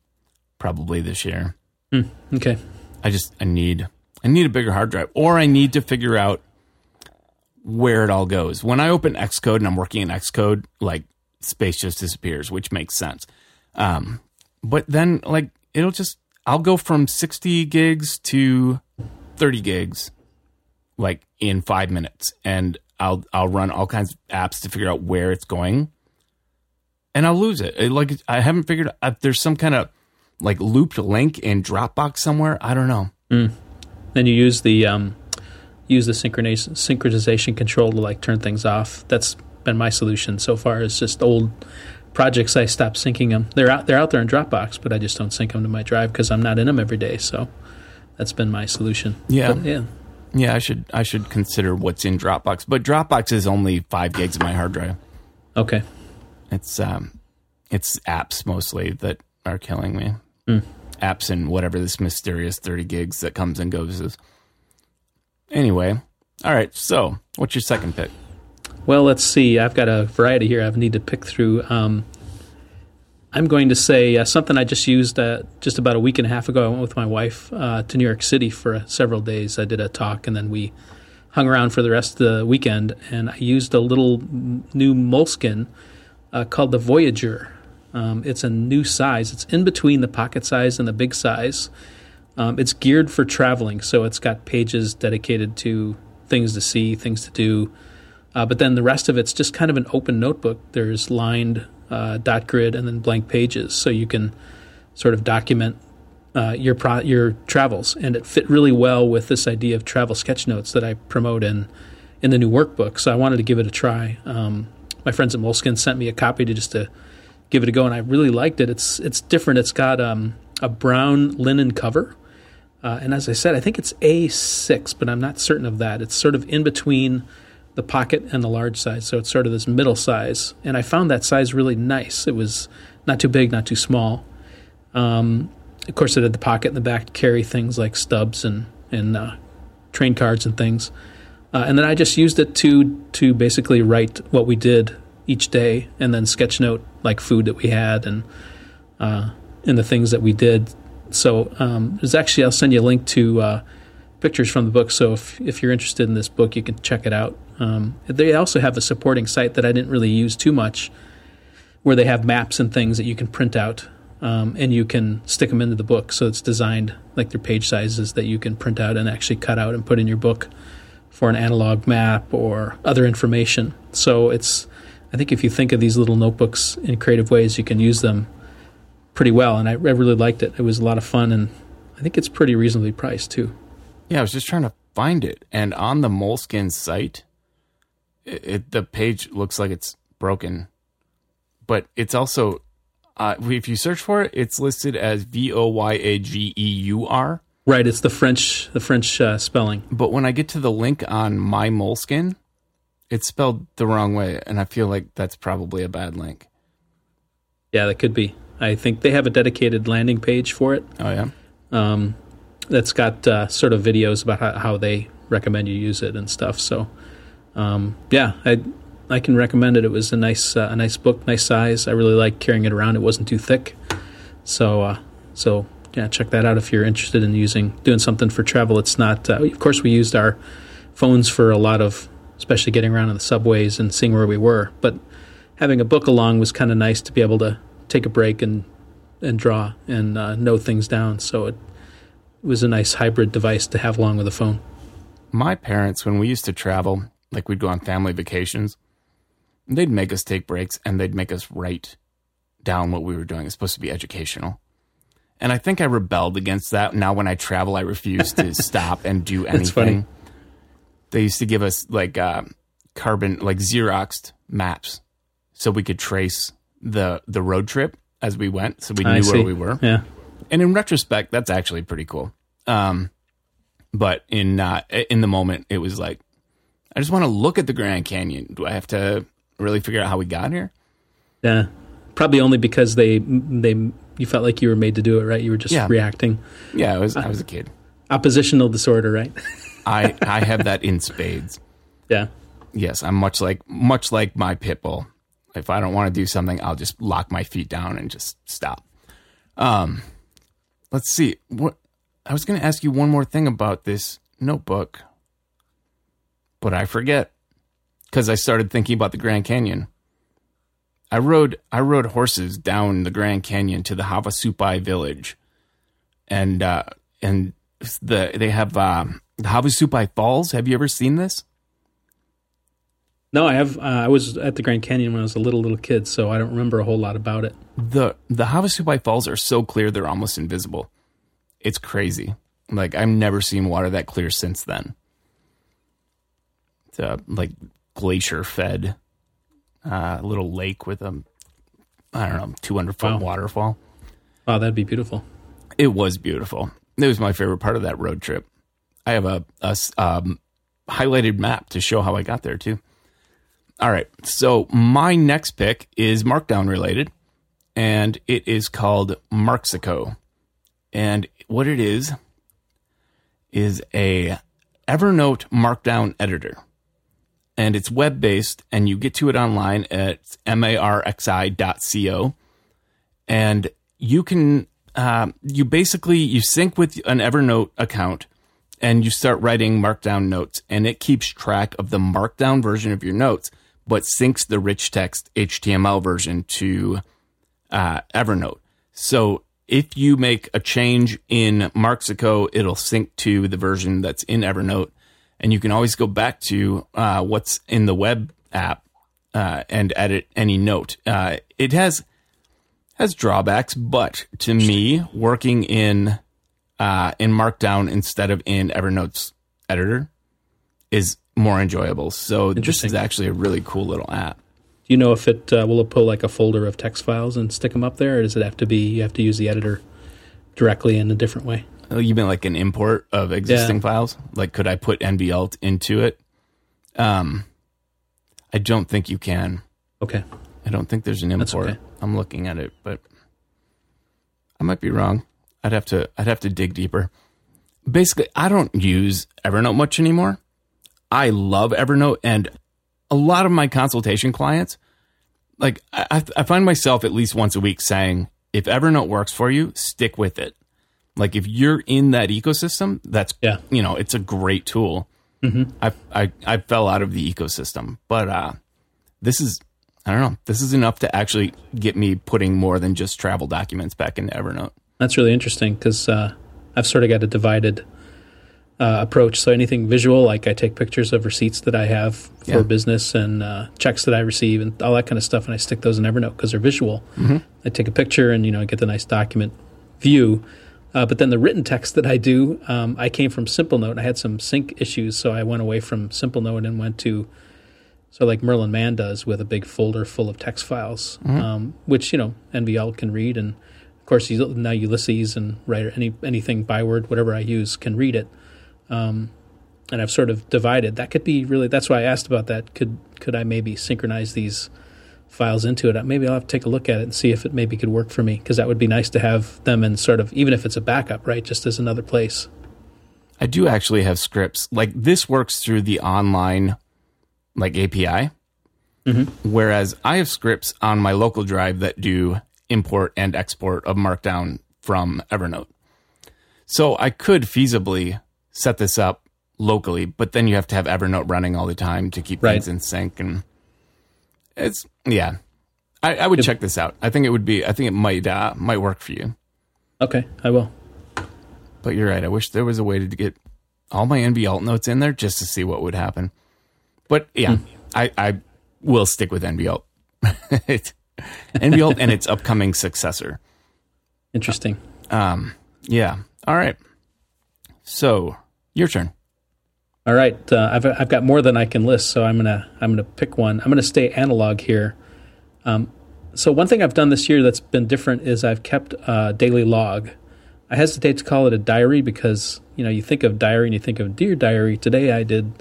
Speaker 1: probably this year.
Speaker 2: Okay.
Speaker 1: I just I need I need a bigger hard drive, or I need to figure out where it all goes. When I open Xcode and I'm working in Xcode, like space just disappears, which makes sense. Um, but then like it'll just I'll go from 60 gigs to 30 gigs like in 5 minutes and I'll I'll run all kinds of apps to figure out where it's going and I'll lose it. It, like I haven't figured out if there's some kind of like looped link in Dropbox somewhere. I don't know.
Speaker 2: Then you use the um, use the synchronization synchronization control to like turn things off. That's been my solution so far. Is just old projects. I stopped syncing them. They're out they're out there in Dropbox, but I just don't sync them to my drive because I'm not in them every day. So that's been my solution.
Speaker 1: Yeah.
Speaker 2: But, yeah.
Speaker 1: Yeah, I should I should consider what's in Dropbox, but Dropbox is only five gigs of my hard drive.
Speaker 2: Okay.
Speaker 1: It's um, it's apps mostly that are killing me. Apps and whatever this mysterious thirty gigs that comes and goes is. Anyway, all right. So, what's your second pick?
Speaker 2: Well, let's see. I've got a variety here. I need to pick through. Um, I'm going to say uh, something I just used uh, just about a week and a half ago. I went with my wife uh, to New York City for uh, several days. I did a talk, and then we hung around for the rest of the weekend. And I used a little new Moleskine uh, called the Voyager. Um, it's a new size. It's in between the pocket size and the big size. Um, it's geared for traveling, so it's got pages dedicated to things to see, things to do. Uh, but then the rest of it's just kind of an open notebook. There's lined uh, dot grid and then blank pages, so you can sort of document uh, your pro- your travels. And it fit really well with this idea of travel sketch notes that I promote in in the new workbook. So I wanted to give it a try. Um, my friends at Moleskine sent me a copy to just to give it a go, and I really liked it. It's it's different. It's got um, a brown linen cover. Uh, and as I said, I think it's A6, but I'm not certain of that. It's sort of in between the pocket and the large size, so it's sort of this middle size. And I found that size really nice. It was not too big, not too small. Um, of course, it had the pocket in the back to carry things like stubs and and uh, train cards and things. Uh, and then I just used it to to basically write what we did each day, and then sketch note like food that we had and uh, and the things that we did. So um, there's actually I'll send you a link to uh, pictures from the book. So if if you're interested in this book, you can check it out. Um, they also have a supporting site that I didn't really use too much, where they have maps and things that you can print out. Um, and you can stick them into the book, so it's designed like their page sizes that you can print out and actually cut out and put in your book for an analog map or other information. So it's, I think if you think of these little notebooks in creative ways, you can use them pretty well. And I, I really liked it. It was a lot of fun, and I think it's pretty reasonably priced too.
Speaker 1: Yeah, I was just trying to find it, and on the Moleskine site, it, it the page looks like it's broken, but it's also uh, if you search for it, it's listed as V O Y A G E U R.
Speaker 2: Right, it's the French the French uh, spelling.
Speaker 1: But when I get to the link on my Moleskine, it's spelled the wrong way, and I feel like that's probably a bad link.
Speaker 2: Yeah, that could be. I think they have a dedicated landing page for it.
Speaker 1: Oh yeah,
Speaker 2: um, that's got uh, sort of videos about how, how they recommend you use it and stuff. So, um, yeah, I I can recommend it. It was a nice uh, a nice book, nice size. I really like carrying it around. It wasn't too thick, so uh, so yeah, check that out if you're interested in using doing something for travel. It's not. Uh, of course, we used our phones for a lot of, especially getting around in the subways and seeing where we were. But having a book along was kind of nice to be able to take a break and and draw and uh, note things down. So it was a nice hybrid device to have along with a phone.
Speaker 1: My parents, when we used to travel, like we'd go on family vacations, they'd make us take breaks and they'd make us write down what we were doing. It's supposed to be educational. And I think I rebelled against that. Now when I travel, I refuse to stop and do anything. They used to give us like uh, carbon, like Xeroxed maps, so we could trace the the road trip as we went, so we knew where we were.
Speaker 2: Yeah.
Speaker 1: And in retrospect, that's actually pretty cool. Um, but in uh, in the moment, it was like, I just want to look at the Grand Canyon. Do I have to really figure out how we got here?
Speaker 2: Yeah. Probably only because they they you felt like you were made to do it, right? You were just
Speaker 1: Yeah.
Speaker 2: reacting.
Speaker 1: Yeah, I was I was a kid.
Speaker 2: Oppositional disorder, right?
Speaker 1: I I have that in spades.
Speaker 2: yeah.
Speaker 1: Yes, I'm much like much like my pit bull. If I don't want to do something, I'll just lock my feet down and just stop. Um, let's see. What I was going to ask you one more thing about this notebook, but I forget because I started thinking about the Grand Canyon. I rode I rode horses down the Grand Canyon to the Havasupai village, and uh, and the they have um, the Havasupai Falls. Have you ever seen this?
Speaker 2: No, I have. Uh, I was at the Grand Canyon when I was a little little kid, so I don't remember a whole lot about it.
Speaker 1: the the Havasupai Falls are so clear they're almost invisible. It's crazy. Like I've never seen water that clear since then. It's a like glacier fed uh, little lake with a I don't know two hundred foot
Speaker 2: Wow.
Speaker 1: waterfall.
Speaker 2: Wow, that'd be beautiful.
Speaker 1: It was beautiful. It was my favorite part of that road trip. I have a, a s- um, highlighted map to show how I got there too. All right, so my next pick is Markdown related, and it is called Marxico. And what it is is a Evernote Markdown editor, and it's web based, and you get to it online at marxi.co and you can um, you basically you sync with an Evernote account and you start writing markdown notes and it keeps track of the markdown version of your notes but syncs the rich text HTML version to uh, Evernote. So if you make a change in Marxico, it'll sync to the version that's in Evernote, and you can always go back to uh, what's in the web app uh, and edit any note. Uh, it has has drawbacks, but to me, working in uh, in Markdown instead of in Evernote's editor is more enjoyable. So this is actually a really cool little app.
Speaker 2: Do you know if it uh, will it pull like a folder of text files and stick them up there, or does it have to be you have to use the editor directly in a different way?
Speaker 1: Oh, You mean like an import of existing
Speaker 2: Yeah.
Speaker 1: files? Like, could I put nvALT into it? Um, I don't think you can.
Speaker 2: Okay,
Speaker 1: I don't think there's an import.
Speaker 2: okay.
Speaker 1: I'm looking at it, but I might be wrong. I'd have to. I'd have to dig deeper. Basically, I don't use Evernote much anymore. I love Evernote, and a lot of my consultation clients, like I, I find myself at least once a week saying, if Evernote works for you, stick with it. Like if you're in that ecosystem, that's
Speaker 2: Yeah.
Speaker 1: you know, it's a great tool. I, I I fell out of the ecosystem, but uh, this is I don't know. This is enough to actually get me putting more than just travel documents back into Evernote.
Speaker 2: that's really interesting because uh, I've sort of got a divided uh, approach. So anything visual, like I take pictures of receipts that I have for
Speaker 1: Yeah.
Speaker 2: business and uh, checks that I receive and all that kind of stuff, and I stick those in Evernote because they're visual. I take a picture and you know get the nice document view. Uh, but then the written text that I do, um, I came from Simplenote. I had some sync issues, so I went away from Simplenote and went to so like Merlin Mann does with a big folder full of text files, um, which you know nvALT can read, and of course now Ulysses and writer any anything Byword whatever I use can read it. Um, and I've sort of divided. That could be really. That's why I asked about that. Could could I maybe synchronize these files into it? Maybe I'll have to take a look at it and see if it maybe could work for me because that would be nice to have them in sort of even if it's a backup, right? Just as another place.
Speaker 1: I do actually have scripts. Like this works through the online like API. Whereas I have scripts on my local drive that do import and export of Markdown from Evernote. So I could feasibly set this up locally, but then you have to have Evernote running all the time to keep
Speaker 2: Right.
Speaker 1: things in sync and it's yeah. I, I would check this out. I think it would be I think it might uh might work for you.
Speaker 2: Okay, I will.
Speaker 1: But you're right. I wish there was a way to get all my nvALT notes in there just to see what would happen. But yeah, mm. I, I will stick with nvALT. nvALT and its upcoming successor.
Speaker 2: Interesting.
Speaker 1: Um, yeah. All right. So your turn.
Speaker 2: All right. Uh, I've I've got more than I can list, so I'm gonna I'm gonna pick one. I'm gonna stay analog here. Um, so one thing I've done this year that's been different is I've kept a daily log. I hesitate to call it a diary because you know you think of diary and you think of dear diary. Today I did.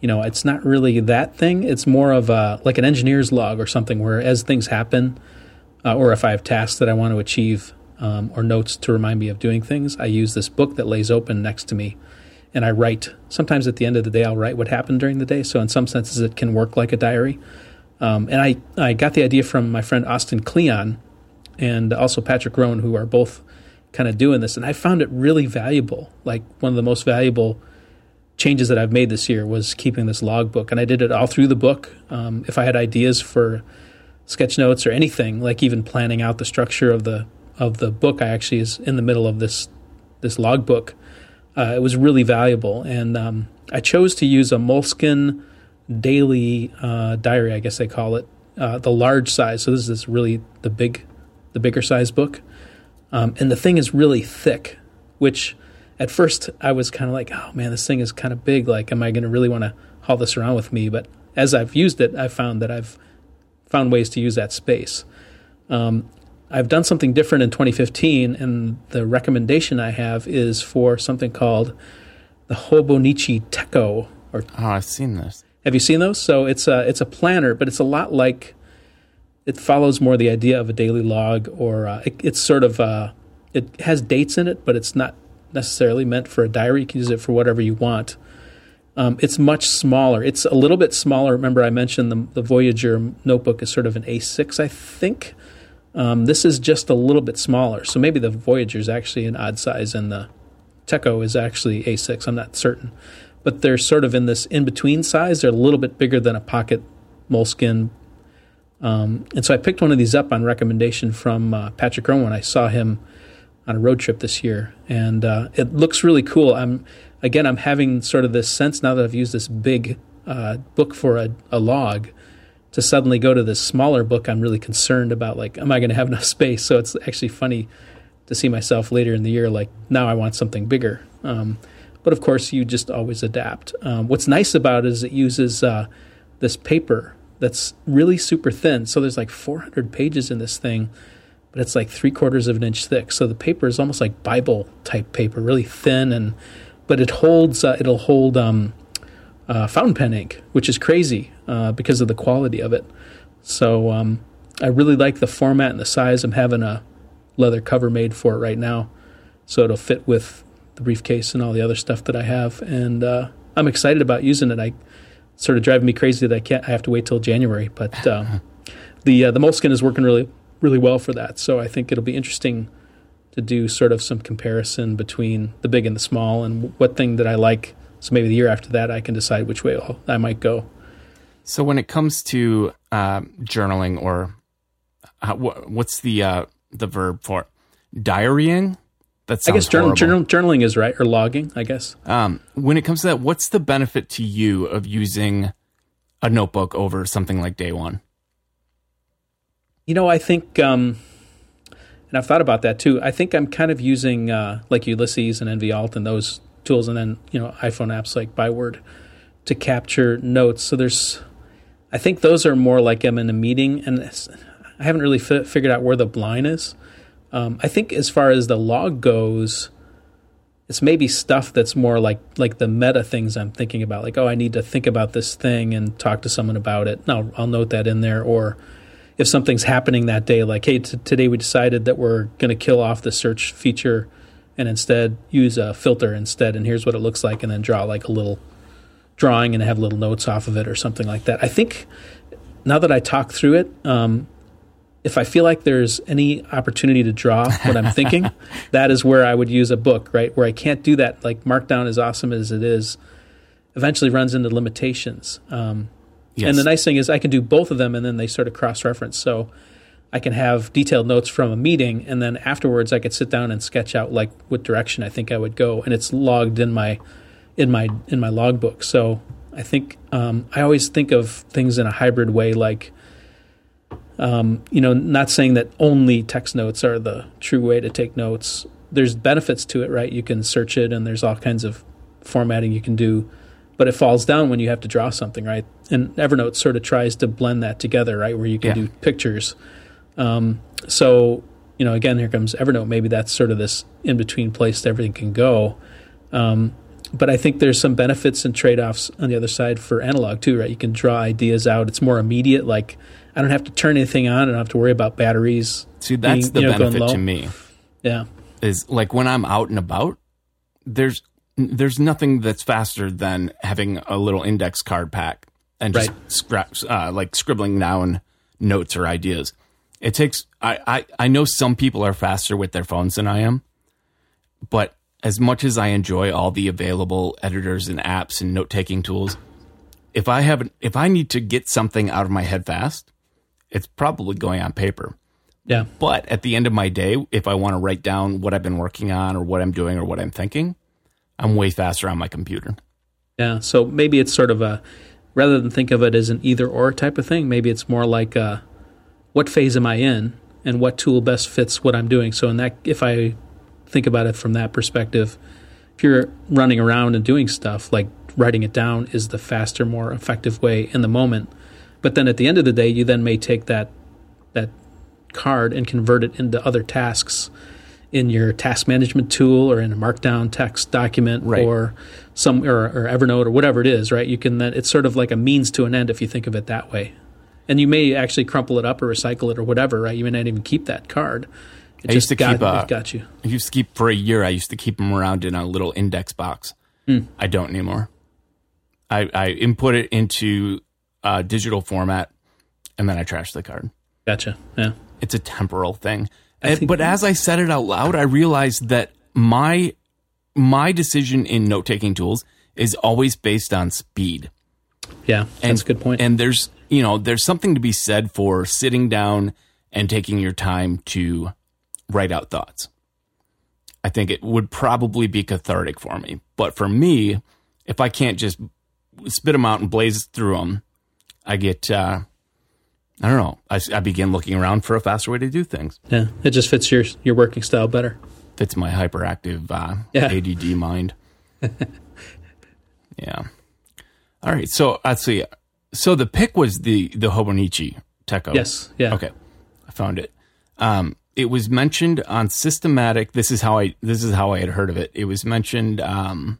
Speaker 2: You know, it's not really that thing. It's more of a like an engineer's log or something where as things happen, uh, or if I have tasks that I want to achieve, um, or notes to remind me of doing things, I use this book that lays open next to me and I write. Sometimes at the end of the day, I'll write what happened during the day. So, in some senses, it can work like a diary. Um, and I, I got the idea from my friend Austin Kleon and also Patrick Rhone, who are both kind of doing this. And I found it really valuable. Like, one of the most valuable changes that I've made this year was keeping this logbook. And I did it all through the book. Um, if I had ideas for sketch notes or anything, like even planning out the structure of the of the book I actually is in the middle of this this logbook. Uh, it was really valuable, and um, I chose to use a Moleskine daily uh, diary, I guess they call it, uh, the large size. So this is really the big, the bigger size book, um, and the thing is really thick. Which at first I was kind of like, oh man, this thing is kind of big. Like, am I going to really want to haul this around with me? But as I've used it, I've found that I've found ways to use that space. Um, I've done something different in 2015, and the recommendation I have is for something called the Hobonichi Techo.
Speaker 1: Or oh, I've seen this.
Speaker 2: Have you seen those? So it's a it's a planner, but it's a lot like it follows more the idea of a daily log, or uh, it, it's sort of uh, it has dates in it, but it's not necessarily meant for a diary. You can use it for whatever you want. Um, it's much smaller. It's a little bit smaller. Remember, I mentioned the, the Voyager notebook is sort of an A6, I think. Um, this is just a little bit smaller, so maybe the Voyager is actually an odd size, and the Techo is actually A6. I'm not certain, but they're sort of in this in between size. They're a little bit bigger than a pocket Moleskine. um, and so I picked one of these up on recommendation from uh, Patrick when I saw him on a road trip this year, and uh, it looks really cool. I'm again, I'm having sort of this sense now that I've used this big uh, book for a, a log to suddenly go to this smaller book, I'm really concerned about like, am I going to have enough space? So it's actually funny to see myself later in the year like, now I want something bigger. Um, but of course, you just always adapt. Um, what's nice about it is it uses uh, this paper that's really super thin. So there's like 400 pages in this thing, but it's like three quarters of an inch thick. So the paper is almost like Bible type paper, really thin, and but it holds. Uh, it'll hold um, uh, fountain pen ink, which is crazy uh, because of the quality of it. So um, I really like the format and the size. I'm having a leather cover made for it right now, so it'll fit with the briefcase and all the other stuff that I have. And uh, I'm excited about using it. I sort of driving me crazy that I can't. I have to wait till January, but uh, the uh, the Moleskine is working really really well for that. So I think it'll be interesting to do sort of some comparison between the big and the small, and what thing that I like so maybe the year after that, I can decide which way I might go.
Speaker 1: So when it comes to uh, journaling, or uh, what's the uh, the verb for diarying?
Speaker 2: That I guess journal, journal, journaling is right, or logging. I guess.
Speaker 1: Um, when it comes to that, what's the benefit to you of using a notebook over something like Day One?
Speaker 2: You know, I think, um, and I've thought about that too. I think I'm kind of using uh, like Ulysses and nvALT and those tools, and then you know iPhone apps like Byword to capture notes. So there's, I think those are more like I'm in a meeting, and I haven't really fi- figured out where the blind is. Um, I think as far as the log goes, it's maybe stuff that's more like like the meta things I'm thinking about. Like, oh, I need to think about this thing and talk to someone about it. Now I'll note that in there. Or if something's happening that day, like, hey, t- today we decided that we're going to kill off the search feature and instead use a filter instead. And here's what it looks like, and then draw like a little drawing and have little notes off of it or something like that. I think now that I talk through it, um, if I feel like there's any opportunity to draw what I'm thinking, that is where I would use a book, right? Where I can't do that. Like Markdown, as awesome as it is, eventually runs into limitations. Um, yes. And the nice thing is I can do both of them, and then they sort of cross reference. So I can have detailed notes from a meeting, and then afterwards I could sit down and sketch out like what direction I think I would go, and it's logged in my in my in my logbook. So I think um, I always think of things in a hybrid way, like um, you know, not saying that only text notes are the true way to take notes. There's benefits to it, right? You can search it, and there's all kinds of formatting you can do, but it falls down when you have to draw something, right? And Evernote sort of tries to blend that together, right, where you can
Speaker 1: Yeah.
Speaker 2: do pictures. Um, so, you know, again, here comes Evernote. Maybe that's sort of this in between place that everything can go. Um, but I think there's some benefits and trade offs on the other side for analog too, right? You can draw ideas out. It's more immediate. Like I don't have to turn anything on. I don't have to worry about batteries.
Speaker 1: See, that's
Speaker 2: being,
Speaker 1: the
Speaker 2: you know,
Speaker 1: benefit to me.
Speaker 2: Yeah,
Speaker 1: is like when I'm out and about, there's there's nothing that's faster than having a little index card pack and just
Speaker 2: Right.
Speaker 1: scraps uh, like scribbling down notes or ideas. It takes I, I I know some people are faster with their phones than I am, but as much as I enjoy all the available editors and apps and note taking tools, if I have if I need to get something out of my head fast, it's probably going on paper.
Speaker 2: yeah,
Speaker 1: But at the end of my day, if I want to write down what I've been working on or what I'm doing or what I'm thinking, I'm way faster on my computer.
Speaker 2: yeah. So maybe it's sort of a rather than think of it as an either or type of thing. Maybe it's more like uh what phase am I in, and what tool best fits what I'm doing. So in that, if I think about it from that perspective, if you're running around and doing stuff, like writing it down is the faster, more effective way in the moment. But then at the end of the day, you then may take that that card and convert it into other tasks in your task management tool or in a markdown text document
Speaker 1: Right.
Speaker 2: or some or, or Evernote or whatever it is, right? You can then it's sort of like a means to an end if you think of it that way. And you may actually crumple it up or recycle it or whatever, right? You may not even keep that card. It
Speaker 1: I used to
Speaker 2: got,
Speaker 1: keep, uh,
Speaker 2: got you.
Speaker 1: I used to keep for a year. I used to keep them around in a little index box. I don't anymore. I, I input it into a digital format, and then I trash the card.
Speaker 2: Gotcha. Yeah.
Speaker 1: It's a temporal thing. And- but as I said it out loud, I realized that my my decision in note taking tools is always based on speed.
Speaker 2: Yeah. That's a good point.
Speaker 1: And there's, you know, there's something to be said for sitting down and taking your time to write out thoughts. I think it would probably be cathartic for me. But for me, if I can't just spit them out and blaze through them, I get, uh, I don't know, I, I begin looking around for a faster way to do things.
Speaker 2: yeah. It just fits your your working style better.
Speaker 1: Fits my hyperactive uh,
Speaker 2: Yeah.
Speaker 1: ADD mind. yeah. All right. So let's see. So the pick was the the Hobonichi Techo.
Speaker 2: Yes. Yeah.
Speaker 1: Okay, I found it. Um, it was mentioned on systematic. This is how I. This is how I had heard of it. It was mentioned. Um,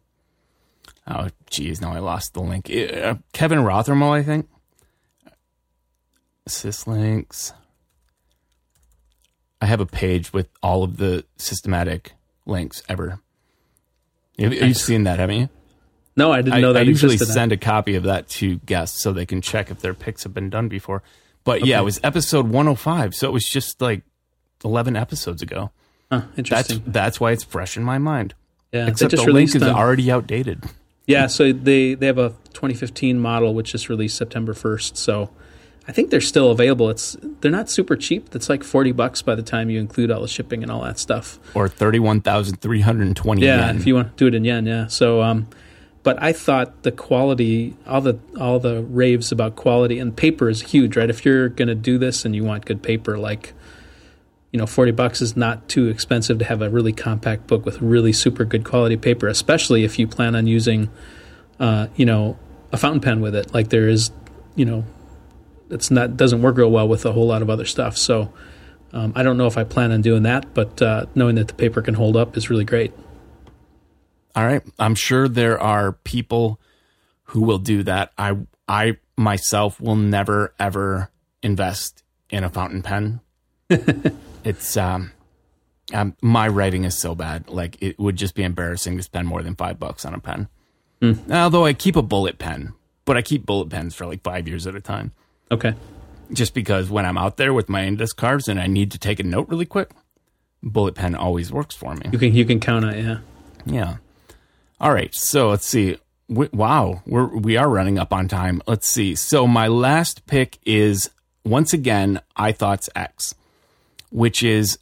Speaker 1: oh, geez, now I lost the link. Uh, Kevin Rothermel, I think. Syslinks. I have a page with all of the systematic links ever. Have, have you seen that? Haven't you?
Speaker 2: No, I didn't
Speaker 1: I,
Speaker 2: know that
Speaker 1: I usually send a copy of that to guests so they can check if their picks have been done before. But yeah, it was episode 105, so it was just like 11 episodes ago.
Speaker 2: Huh,
Speaker 1: That's
Speaker 2: interesting.
Speaker 1: that's why it's fresh in my mind.
Speaker 2: yeah.
Speaker 1: Except
Speaker 2: just
Speaker 1: the link is
Speaker 2: them.
Speaker 1: already outdated.
Speaker 2: Yeah, so they they have a 2015 model which just released September 1st. So I think they're still available. It's they're not super cheap. That's like 40 bucks by the time you include all the shipping and all that stuff.
Speaker 1: Or 31,320
Speaker 2: Yeah,
Speaker 1: yen.
Speaker 2: if you want to do it in yen, yeah. So um but I thought the quality all the all the raves about quality and paper is huge, right? If you're going to do this and you want good paper like you know, 40 bucks is not too expensive to have a really compact book with really super good quality paper, especially if you plan on using, uh, you know, a fountain pen with it. Like there is, you know, it's not doesn't work real well with a whole lot of other stuff. So um, I don't know if I plan on doing that, but uh, knowing that the paper can hold up is really great.
Speaker 1: All right. I'm sure there are people who will do that. I I myself will never ever invest in a fountain pen. it's um, um my writing is so bad. Like it would just be embarrassing to spend more than 5 bucks on a pen. Although I keep a bullet pen, but I keep bullet pens for like 5 years at a time.
Speaker 2: Okay.
Speaker 1: Just because when I'm out there with my index cards and I need to take a note really quick, bullet pen always works for me.
Speaker 2: You can you can count on it, yeah.
Speaker 1: Yeah. All right. So let's see. Wow, we're we are running up on time. Let's see. So my last pick is once again I thoughts X. which is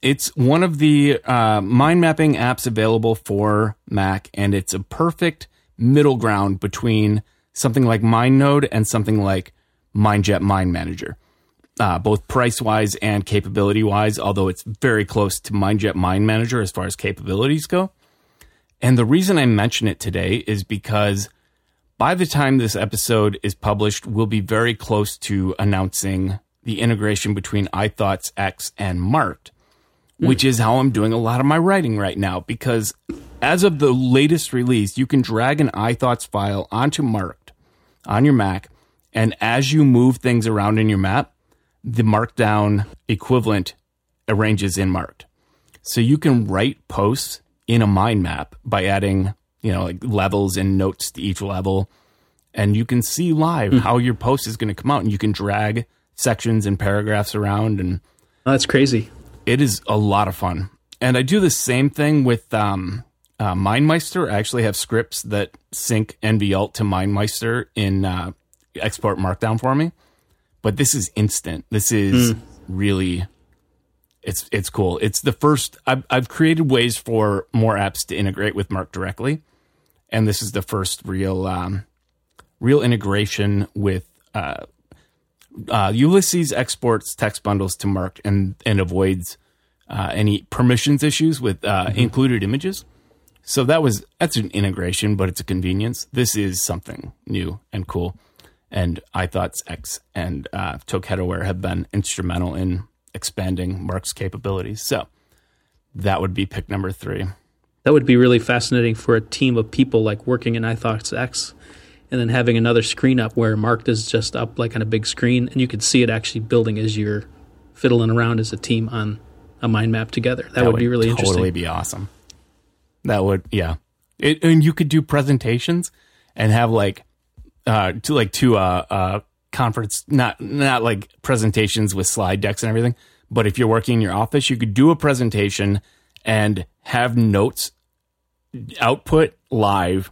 Speaker 1: it's one of the uh, mind mapping apps available for Mac, and it's a perfect middle ground between something like MindNode and something like MindJet Mind Manager, uh, both price wise and capability wise, although it's very close to MindJet Mind Manager as far as capabilities go. And the reason I mention it today is because by the time this episode is published, we'll be very close to announcing the integration between iThoughtsX and Marked, hmm. which is how I'm doing a lot of my writing right now. Because as of the latest release, you can drag an iThoughts file onto Marked on your Mac, and as you move things around in your map, the Markdown equivalent arranges in Marked. So you can write posts in a mind map by adding, you know, like levels and notes to each level. And you can see live hmm. how your post is going to come out and you can drag sections and paragraphs around and
Speaker 2: Oh, that's crazy.
Speaker 1: it is a lot of fun. And I do the same thing with um, uh, MindMeister. I actually have scripts that sync nvALT to MindMeister in uh, export Markdown for me. But this is instant. This is really, it's it's cool. It's the first. I've I've created ways for more apps to integrate with Mark directly, and this is the first real um, real integration with uh, uh, Ulysses exports TextBundles to Mark and and avoids uh, any permissions issues with uh, included images. So that was that's an integration, but it's a convenience. This is something new and cool. And iThoughtsX and uh, Toketaware have been instrumental in expanding Mark's capabilities. So that would be pick number three.
Speaker 2: That would be really fascinating for a team of people like working in iThoughtsX and then having another screen up where Marked is just up like on a big screen and you could see it actually building as you're fiddling around as a team on a mind map together. That, would, be really interesting.
Speaker 1: totally
Speaker 2: interesting.
Speaker 1: be awesome. That would, yeah. It, and you could do presentations and have like, uh, to like to uh, uh, conference, not not like presentations with slide decks and everything. But if you're working in your office, you could do a presentation and have notes output live,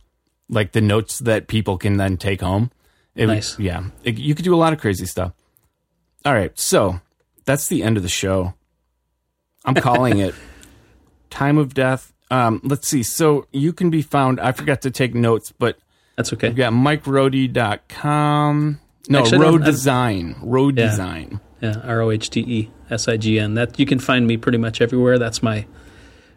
Speaker 1: like the notes that people can then take home. It
Speaker 2: Nice.
Speaker 1: yeah, It- you could do a lot of crazy stuff. All right, so that's the end of the show. I'm calling it time of death. Um, let's see. So you can be found. I forgot to take notes, but
Speaker 2: That's okay.
Speaker 1: we've got MikeRohde.com. No,
Speaker 2: Actually, Rohdesign.
Speaker 1: Road
Speaker 2: Yeah.
Speaker 1: Design.
Speaker 2: Yeah, R O H T E S I G N. That you can find me pretty much everywhere. That's my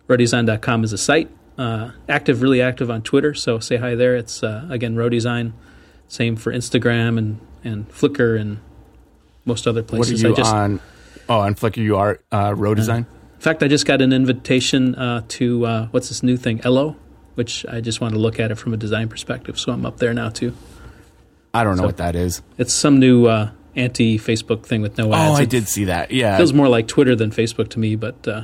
Speaker 2: rohdesign.com is a site. Uh, active, really active on Twitter. So say hi there. It's uh, again Rohdesign. Same for Instagram and and Flickr and most other places.
Speaker 1: What are you
Speaker 2: just,
Speaker 1: on? Oh, on Flickr, you are uh, Rohdesign.
Speaker 2: in fact, I just got an invitation uh, to uh, what's this new thing, Ello, which I just want to look at it from a design perspective. So I'm up there now too.
Speaker 1: I don't know what that is.
Speaker 2: It's some new uh, anti-Facebook thing with no ads.
Speaker 1: Oh, I did see that. Yeah,
Speaker 2: Feels more like Twitter than Facebook to me, but uh,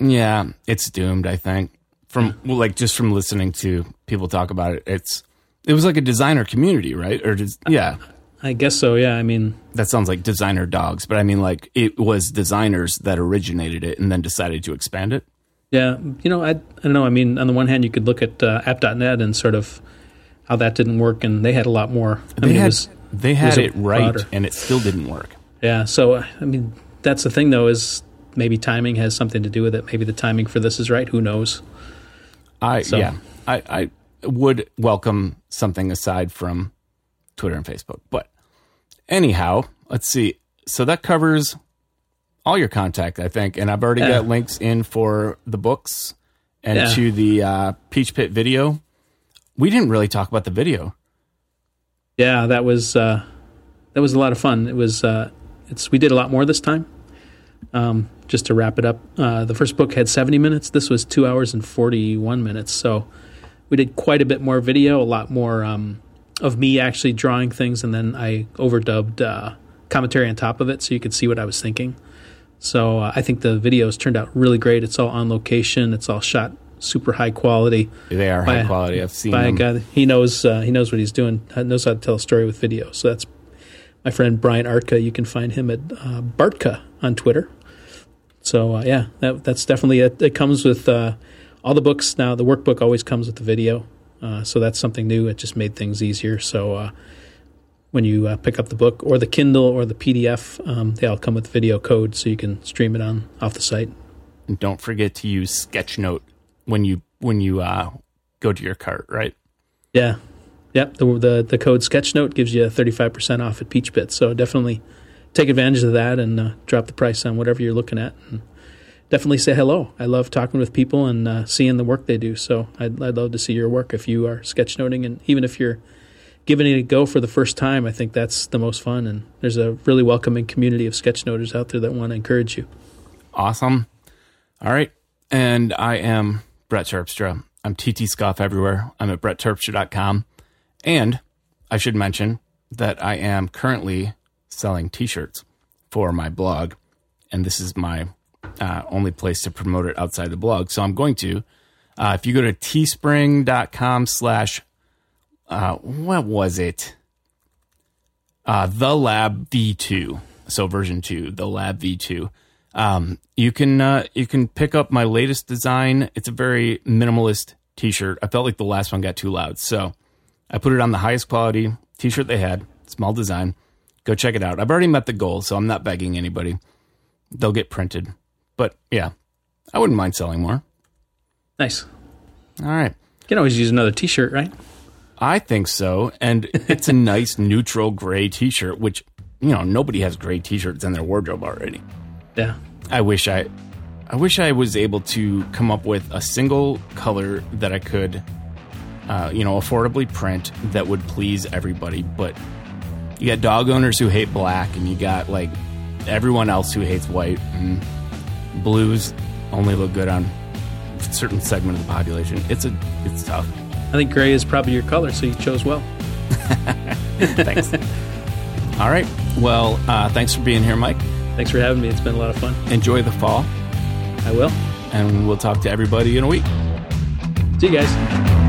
Speaker 1: yeah, it's doomed. I think from well, like just from listening to people talk about it, it's it was like a designer community, right? Or just yeah,
Speaker 2: I guess so. Yeah, I mean,
Speaker 1: that sounds like designer dogs, but I mean like it was designers that originated it and then decided to expand it.
Speaker 2: Yeah, you know, I, I don't know. I mean, on the one hand, you could look at uh, app.net and sort of how that didn't work, and they had a lot more. I
Speaker 1: They
Speaker 2: mean,
Speaker 1: had
Speaker 2: it was,
Speaker 1: they had
Speaker 2: was
Speaker 1: it right,
Speaker 2: broader-
Speaker 1: and it still didn't work.
Speaker 2: yeah. So, I mean, that's the thing, though, is maybe timing has something to do with it. Maybe the timing for this is right. Who knows?
Speaker 1: I
Speaker 2: So-
Speaker 1: yeah, I, I would welcome something aside from Twitter and Facebook. But anyhow, let's see. So that covers all your contact, I think, and I've already
Speaker 2: Yeah.
Speaker 1: got links in for the books and
Speaker 2: Yeah.
Speaker 1: to the uh, Peachpit video. We didn't really talk about the video.
Speaker 2: Yeah, that was uh, that was a lot of fun. It was uh, it's we did a lot more this time. Um, just to wrap it up, uh, the first book had 70 minutes. This was two hours and 41 minutes. So we did quite a bit more video, a lot more um, of me actually drawing things, and then I overdubbed uh, commentary on top of it so you could see what I was thinking. So uh, I think the videos turned out really great. It's all on location. It's all shot super high quality
Speaker 1: They are high
Speaker 2: a-
Speaker 1: quality. I've seen
Speaker 2: by a
Speaker 1: them.
Speaker 2: guy. He knows uh, he knows what he's doing. uh, Knows how to tell a story with video. So that's my friend Brian Artka. You can find him at uh, Bartka on Twitter. So uh, yeah, that, that's definitely it. It comes with uh, all the books now. The workbook always comes with the video, uh, so that's something new. It just made things easier. So uh, when you uh, pick up the book or the Kindle or the PDF. Um, they all come with video code, so you can stream it on off the site.
Speaker 1: And don't forget to use Sketchnote when you when you uh, go to your cart, right?
Speaker 2: Yeah, yep. The the, the code Sketchnote gives you thirty five percent off at Peachpit. So definitely take advantage of that and uh, drop the price on whatever you're looking at. And definitely say hello. I love talking with people and uh, seeing the work they do. So I'd, I'd love to see your work if you are sketchnoting, and even if you're giving it a go for the first time, I think that's the most fun. And there's a really welcoming community of sketchnoters out there that want to encourage you.
Speaker 1: Awesome. All right. And I am Brett Terpstra. I'm ttscoff everywhere. I'm at brettterpstra.com. And I should mention that I am currently selling t shirts for my blog. And this is my uh, only place to promote it outside the blog. So I'm going to, uh, if you go to teespring.com slash, uh, what was it? Uh, the Lab V2. So version two, the Lab V2. Um, you can uh, you can pick up my latest design. It's a very minimalist T-shirt. I felt like the last one got too loud, so I put it on the highest quality T-shirt they had. Small design. Go check it out. I've already met the goal, so I'm not begging anybody. They'll get printed, but yeah, I wouldn't mind selling more.
Speaker 2: Nice.
Speaker 1: All right.
Speaker 2: You can always use another T-shirt, right?
Speaker 1: I think so, and it's a nice neutral gray T-shirt, which you know nobody has gray T-shirts in their wardrobe already.
Speaker 2: Yeah.
Speaker 1: I wish I I wish I was able to come up with a single color that I could uh, you know, affordably print that would please everybody, but you got dog owners who hate black and you got like everyone else who hates white and blues only look good on a certain segment of the population. It's a it's tough.
Speaker 2: I think gray is probably your color, so you chose well.
Speaker 1: Thanks. All right. Well, uh, thanks for being here, Mike.
Speaker 2: Thanks for having me. It's been a lot of fun.
Speaker 1: Enjoy the fall,
Speaker 2: I will.
Speaker 1: and we'll talk to everybody in a week.
Speaker 2: See you guys.